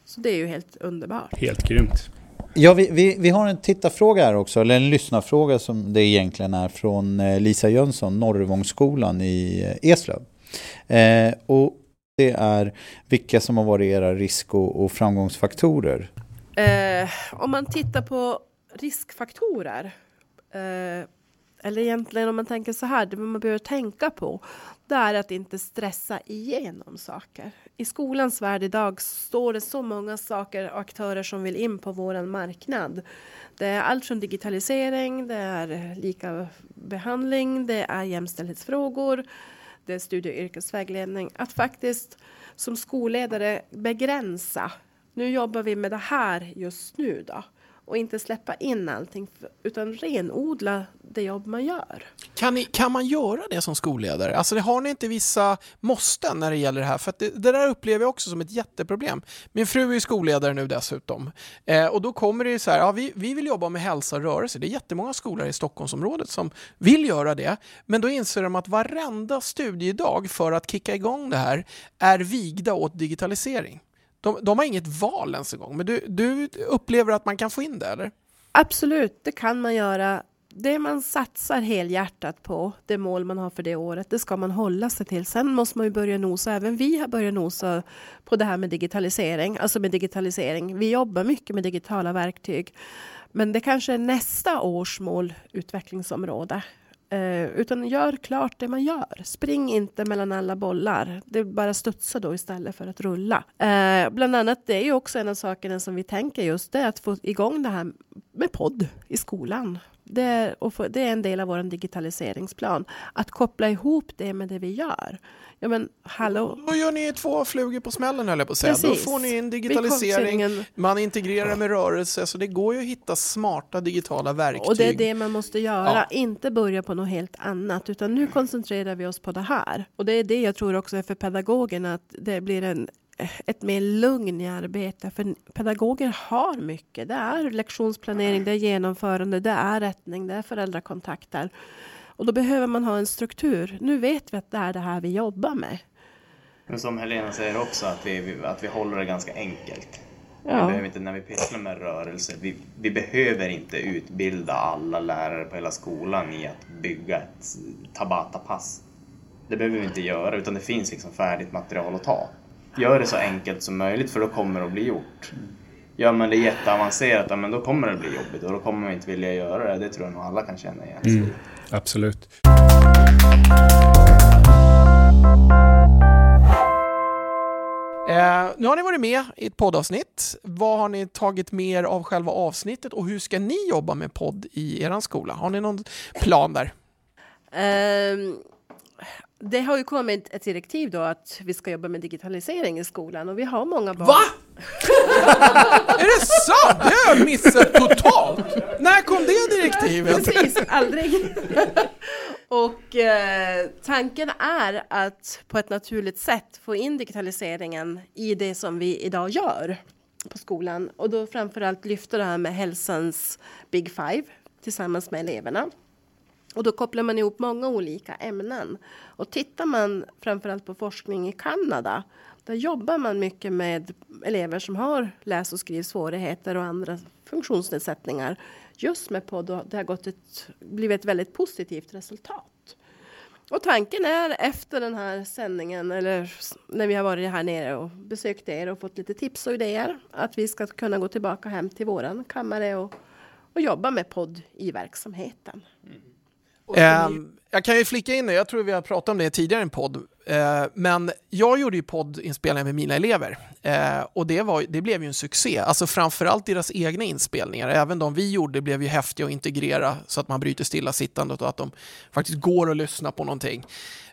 S4: Så det är ju helt underbart.
S2: Helt grymt.
S7: Ja, vi, vi, vi har en tittarfråga här också, eller en lyssnarfråga som det egentligen är från eh, Lisa Jönsson, Norrevångsskolan i eh, Eslöv. Eh, och det är vilka som har varit era risk och, och framgångsfaktorer?
S4: Eh, om man tittar på riskfaktorer, eh, eller egentligen om man tänker så här, det man behöver tänka på, det är att inte stressa igenom saker. I skolans värld idag står det så många saker och aktörer som vill in på våran marknad. Det är allt från digitalisering, det är lika behandling, det är jämställdhetsfrågor, det är studie och yrkesvägledning. Att faktiskt som skolledare begränsa. Nu jobbar vi med det här just nu då och inte släppa in allting utan renodla det jobb man gör.
S6: Kan, ni, kan man göra det som skolledare? Alltså det har ni inte vissa måsten när det gäller det här? För det, det, där upplever jag också som ett jätteproblem. Min fru är ju skolledare nu dessutom eh, och då kommer det så här, ja, vi, vi vill jobba med hälsa och rörelse. Det är jättemånga skolor i Stockholmsområdet som vill göra det, men då inser de att varenda studiedag för att kicka igång det här är vigda åt digitalisering. De, de har inget val ens en gång, men du, du upplever att man kan få in det, eller?
S4: Absolut, det kan man göra. Det man satsar helhjärtat på, det mål man har för det året, det ska man hålla sig till. Sen måste man ju börja nosa, även vi har börjat nosa på det här med digitalisering, alltså med digitalisering. Vi jobbar mycket med digitala verktyg, men det kanske är nästa års mål, utvecklingsområde. Eh, utan gör klart det man gör. Spring inte mellan alla bollar. Det bara studsa då istället för att rulla. Eh, bland annat, det är ju också en av sakerna som vi tänker just det, att få igång det här med podd i skolan. Det är, få, det är en del av vår digitaliseringsplan. Att koppla ihop det med det vi gör. Ja men hallå.
S6: Då gör ni två flugor på smällen höll jag på att säga. Precis. Då får ni en digitalisering, man integrerar med rörelse, så det går ju att hitta smarta digitala verktyg.
S4: Och det är det man måste göra, ja. inte börja på något helt annat, utan nu koncentrerar vi oss på det här. Och det är det jag tror också är för pedagogerna, att det blir en ett mer lugn i arbetet. För pedagoger har mycket. Det är lektionsplanering, det är genomförande, det är rättning, det är föräldrakontakter. Och då behöver man ha en struktur. Nu vet vi att det är det här vi jobbar med.
S5: Men som Helena säger också, att vi, att vi håller det ganska enkelt. Ja. Vi behöver inte, när vi pysslar med rörelse, vi, vi behöver inte utbilda alla lärare på hela skolan i att bygga ett Tabata-pass. Det behöver vi inte göra, utan det finns liksom färdigt material att ta. Gör det så enkelt som möjligt, för då kommer det att bli gjort. Gör man det jätteavancerat, ja, men då kommer det bli jobbigt och då kommer man inte vilja göra det. Det tror jag nog alla kan känna igen sig
S2: mm. Absolut.
S6: Eh, nu har ni varit med i ett poddavsnitt. Vad har ni tagit med er av själva avsnittet och hur ska ni jobba med podd i er skola? Har ni någon plan där?
S4: Um, det har ju kommit ett direktiv då att vi ska jobba med digitalisering i skolan och vi har många barn.
S6: Va? är det sant? Det har jag missat totalt! När kom det direktivet?
S4: Precis, aldrig. och eh, tanken är att på ett naturligt sätt få in digitaliseringen i det som vi idag gör på skolan och då framförallt lyfta det här med hälsans Big Five tillsammans med eleverna. Och då kopplar man ihop många olika ämnen. Och tittar man framförallt på forskning i Kanada, där jobbar man mycket med elever som har läs och skrivsvårigheter och andra funktionsnedsättningar. Just med podd och det har gått ett, blivit ett väldigt positivt resultat. Och tanken är efter den här sändningen, eller när vi har varit här nere och besökt er och fått lite tips och idéer, att vi ska kunna gå tillbaka hem till våran kammare och, och jobba med podd i verksamheten. Mm.
S6: Eh, jag kan ju flika in det, jag tror vi har pratat om det tidigare i en podd, eh, men jag gjorde ju poddinspelningar med mina elever eh, och det, var, det blev ju en succé. Alltså framförallt deras egna inspelningar, även de vi gjorde blev ju häftiga att integrera så att man bryter stillasittandet och att de faktiskt går och lyssnar på någonting.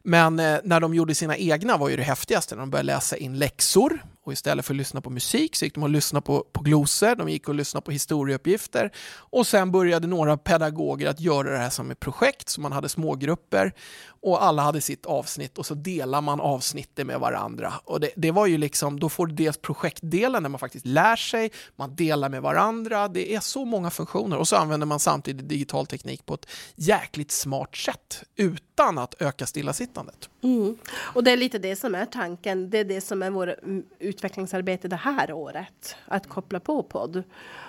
S6: Men eh, när de gjorde sina egna var ju det häftigaste när de började läsa in läxor och istället för att lyssna på musik så gick de och lyssnade på, på glosor, de gick och lyssnade på historieuppgifter och sen började några pedagoger att göra det här som ett projekt, så man hade smågrupper och alla hade sitt avsnitt och så delar man avsnittet med varandra. Och det, det var ju liksom, då får du dels projektdelen där man faktiskt lär sig, man delar med varandra, det är så många funktioner och så använder man samtidigt digital teknik på ett jäkligt smart sätt utan att öka stillasittandet.
S4: Mm. Och det är lite det som är tanken, det är det som är vår mm, utvecklingsarbete det här året, att koppla på podd.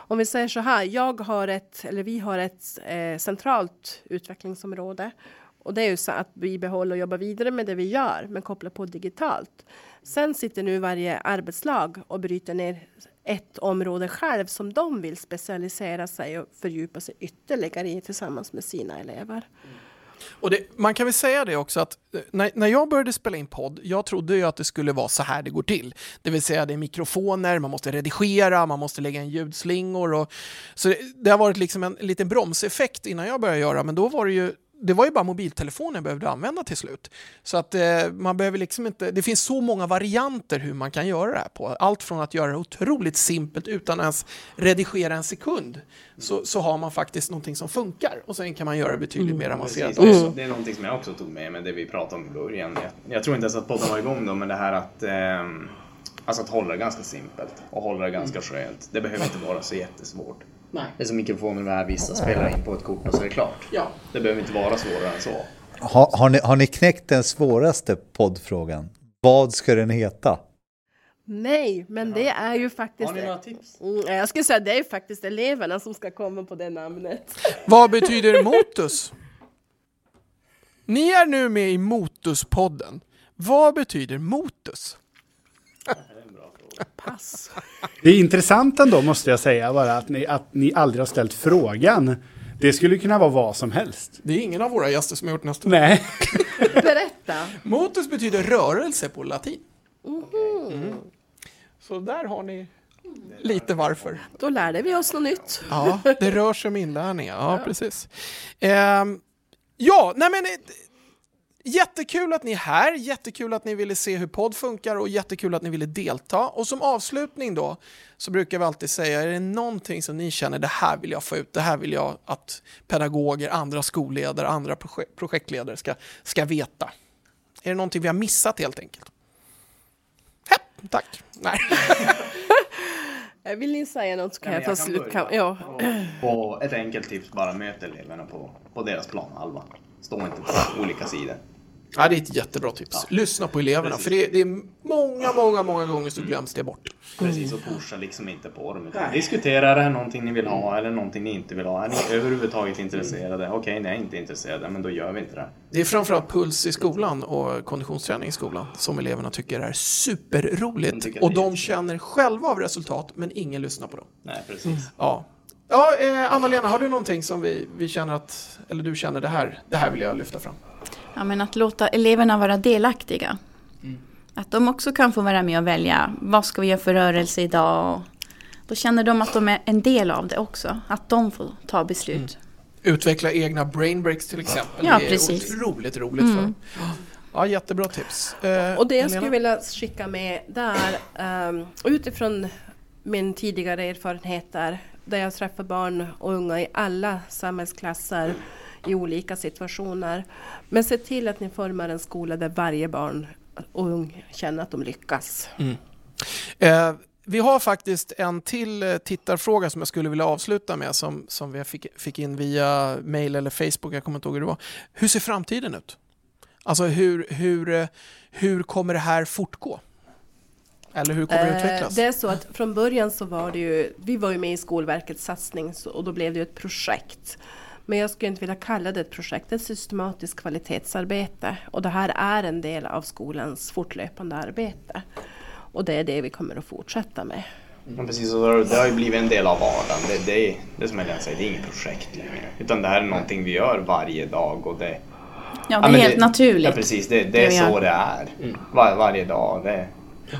S4: Om vi säger så här, jag har ett, eller vi har ett eh, centralt utvecklingsområde och det är ju så att vi behåller och jobbar vidare med det vi gör, men kopplar på digitalt. Sen sitter nu varje arbetslag och bryter ner ett område själv som de vill specialisera sig och fördjupa sig ytterligare i tillsammans med sina elever.
S6: Och det, man kan väl säga det också att eh, när, när jag började spela in podd, jag trodde ju att det skulle vara så här det går till. Det vill säga det är mikrofoner, man måste redigera, man måste lägga in ljudslingor och så det, det har varit liksom en, en liten bromseffekt innan jag började göra, men då var det ju det var ju bara mobiltelefonen jag behövde använda till slut. Så att eh, man behöver liksom inte, det finns så många varianter hur man kan göra det här på. Allt från att göra det otroligt simpelt utan ens redigera en sekund så, så har man faktiskt någonting som funkar och sen kan man göra det betydligt mer avancerat
S5: Precis,
S6: också.
S5: också. Det är någonting som jag också tog med mig, det vi pratade om i början. Jag, jag tror inte ens att podden var igång då, men det här att eh, Alltså att hålla det ganska simpelt och hålla det ganska skönt. Det behöver inte vara så jättesvårt.
S6: Nej.
S5: Det är som mikrofonen med här, vissa spelar in på ett kort och så är det klart.
S6: Ja.
S5: Det behöver inte vara svårare än så.
S7: Har, har, ni, har ni knäckt den svåraste poddfrågan? Vad ska den heta?
S4: Nej, men det är ju faktiskt...
S5: Har ni några tips?
S4: Mm, jag skulle säga det är ju faktiskt eleverna som ska komma på det namnet.
S6: Vad betyder motus? Ni är nu med i Motuspodden. Vad betyder motus?
S4: Pass.
S2: Det är intressant ändå måste jag säga bara att ni, att ni aldrig har ställt frågan. Det skulle kunna vara vad som helst.
S6: Det är ingen av våra gäster som har gjort nästa.
S2: Nej.
S4: Berätta.
S6: Motus betyder rörelse på latin. Mm. Så där har ni lite varför.
S4: Då lärde vi oss något nytt.
S6: Ja, det rör sig om inlärning. Ja, precis. Ehm, ja, nej men... Jättekul att ni är här, jättekul att ni ville se hur podd funkar och jättekul att ni ville delta. Och som avslutning då så brukar vi alltid säga, är det någonting som ni känner, det här vill jag få ut, det här vill jag att pedagoger, andra skolledare, andra projek- projektledare ska, ska veta? Är det någonting vi har missat helt enkelt? Hepp, tack. Nej.
S4: Vill ni säga något så kan
S5: Ja,
S4: jag ta
S5: jag kan
S4: slut. ja.
S5: Och ett enkelt tips, bara möt eleverna på, på deras planhalva. Stå inte på olika sidor.
S6: Ja, det är ett jättebra tips. Lyssna på eleverna, för det är, det är många, många, många gånger så glöms det bort.
S5: Precis, och pusha liksom inte på dem. Utan diskutera, är det här någonting ni vill ha eller någonting ni inte vill ha? Är ni överhuvudtaget intresserade? Okej, ni är inte intresserade, men då gör vi inte det.
S6: Det är framförallt puls i skolan och konditionsträning i skolan som eleverna tycker är
S5: De
S6: superroligt.
S5: tycker att
S6: Och de känner själva av resultat, men ingen lyssnar på dem.
S5: Nej, precis.
S6: Ja, ja eh, Anna-Lena, har du någonting som vi, vi känner att, eller du känner det här, det här vill jag lyfta fram?
S3: Ja, men att låta eleverna vara delaktiga. Att de också kan få vara med och välja vad ska vi göra för rörelse idag. Då känner de att de är en del av det också. Att de får ta beslut.
S6: Utveckla egna brain breaks till exempel.
S3: Ja,
S6: det är
S3: precis.
S6: otroligt roligt för dem. Ja, jättebra tips. Eh,
S4: Och det jag skulle vilja skicka med där, um, utifrån min tidigare erfarenheter, där jag träffar barn och unga i alla samhällsklasser i olika situationer. Men se till att ni formar en skola där varje barn och ung känner att de lyckas.
S6: Eh, vi har faktiskt en till eh, tittarfråga som jag skulle vilja avsluta med som, som vi fick, fick in via mail eller Facebook, jag kommer inte ihåg hur det var. Hur ser framtiden ut? Alltså hur, hur, eh, hur kommer det här fortgå? Eller hur kommer det utvecklas?
S4: Eh, Det är så att från början så var det ju, vi var ju med i Skolverkets satsning och då blev det ju ett projekt. Men jag skulle inte vilja kalla det ett projekt, det ett systematiskt kvalitetsarbete. Och det här är en del av skolans fortlöpande arbete. Och det är det vi kommer att fortsätta med.
S5: Men precis, och det har ju blivit en del av vardagen. Det, det, är, det som Helena säger, det är inget projekt längre. Utan det här är någonting vi gör varje dag och det...
S3: Ja, det är
S5: men
S3: helt naturligt.
S5: Ja, precis. Det, det
S3: Det
S5: är så
S3: gör.
S5: det är. Var, varje dag. Det,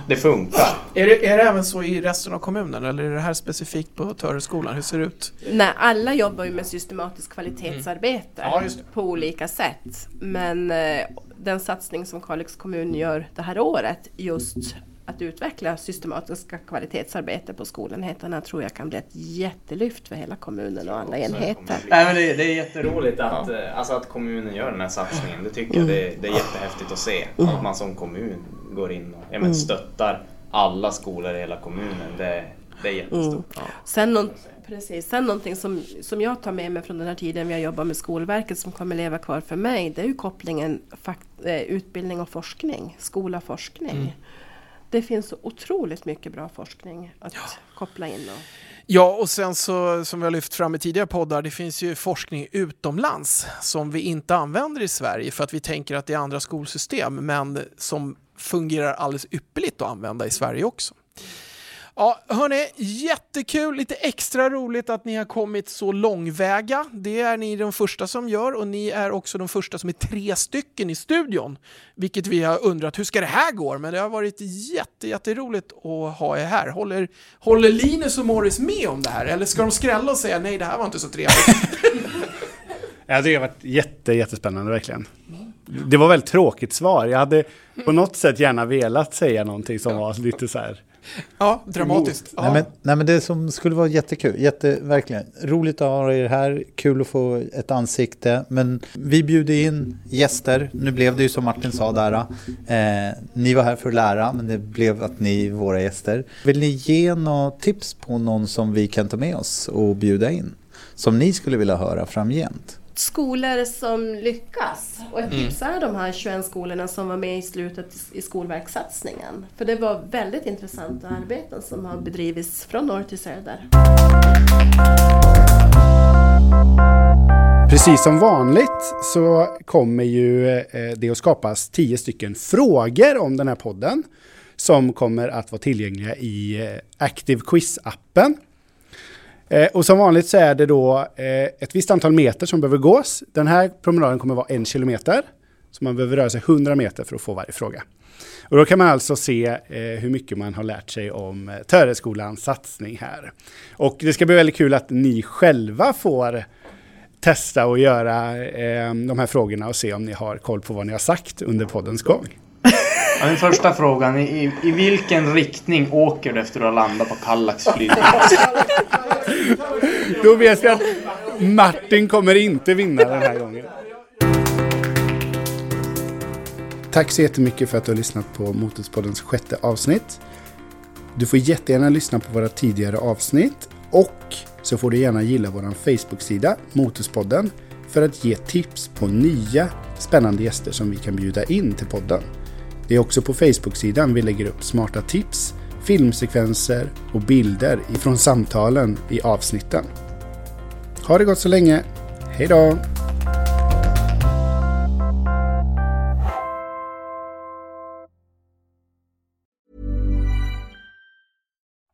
S5: det funkar.
S6: Är det, är det även så i resten av kommunen eller är det här specifikt på Töreskolan? Hur ser det ut?
S4: Nej, alla jobbar ju med systematiskt kvalitetsarbete
S6: Mm. Ja,
S4: på olika sätt. Men eh, den satsning som Kalix kommun gör det här året just att utveckla systematiska kvalitetsarbete på skolenheterna tror jag kan bli ett jättelyft för hela kommunen och alla enheter.
S5: Nej, men det, det är jätteroligt att, eh, alltså att kommunen gör den här satsningen. Det tycker jag det, är- det är jättehäftigt att se. Att man som kommun går in och ja, men stöttar alla skolor i hela kommunen. Det, det är jättestort.
S4: Sen, någon, precis, sen någonting som, som jag tar med mig från den här tiden vi har jobbat med Skolverket som kommer leva kvar för mig, det är ju kopplingen fakt, eh, utbildning och forskning, skola forskning.
S6: Mm.
S4: Det finns så otroligt mycket bra forskning att koppla in. Och,
S6: Ja, och sen så som vi har lyft fram i tidigare poddar, det finns ju forskning utomlands som vi inte använder i Sverige för att vi tänker att det är andra skolsystem, men som fungerar alldeles ypperligt att använda i Sverige också. Ja, hörni, jättekul, lite extra roligt att ni har kommit så långväga. Det är ni de första som gör och ni är också de första som är tre stycken i studion. Vilket vi har undrat, hur ska det här gå? Men det har varit jätte, jätteroligt att ha er här. Håller, håller Linus och Morris med om det här? Eller ska de skrälla och säga nej, det här var inte så trevligt?
S2: Ja, det har varit jätte, jättespännande verkligen. Det var väldigt tråkigt svar. Jag hade på något sätt gärna velat säga någonting som var lite så här.
S6: Ja, dramatiskt.
S7: Nej, men, nej men det som skulle vara jättekul, jätte, verkligen. Roligt att ha er här, kul att få ett ansikte. Men vi bjuder in gäster, nu blev det ju som Martin sa där. Eh, ni var här för att lära, men det blev att ni är våra gäster. Vill ni ge några tips på någon som vi kan ta med oss och bjuda in? Som ni skulle vilja höra framgent?
S4: Skolor som lyckas. Och
S6: Mm.
S4: ett tips är de här 21 skolorna som var med i slutet i skolverkssatsningen. För det var väldigt intressanta arbeten som har bedrivits från norr till söder.
S2: Precis som vanligt så kommer ju eh, det att skapas tio stycken frågor om den här podden som kommer att vara tillgängliga i eh, Active Quiz-appen. Eh, Och som vanligt så är det då eh, ett visst antal meter som behöver gås. Den här promenaden kommer vara en kilometer. Så man behöver röra sig 100 meter för att få varje fråga. Och då kan man alltså se eh, hur mycket man har lärt sig om eh, Töreskolans satsning här. Och det ska bli väldigt kul att ni själva får testa och göra eh, de här frågorna och se om ni har koll på vad ni har sagt under poddens gång.
S5: Ja, den första frågan, i, i, vilken riktning åker du efter att ha landat på Kallax flygplats?
S2: Då vet vi att Martin kommer inte vinna den här gången. Tack så jättemycket för att du har lyssnat på Motorspoddens sjätte avsnitt. Du får jättegärna lyssna på våra tidigare avsnitt och så får du gärna gilla vår Facebook-sida Motorspodden för att ge tips på nya spännande gäster som vi kan bjuda in till podden. Det är också på Facebook-sidan vi lägger upp smarta tips, filmsekvenser och bilder ifrån samtalen i avsnitten. Ha det gott så länge. Hej då!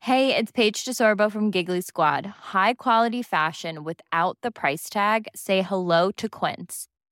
S8: Hej, det är Paige DeSorbo från Giggly Squad. High quality fashion without the price tag. Say hello to Quince.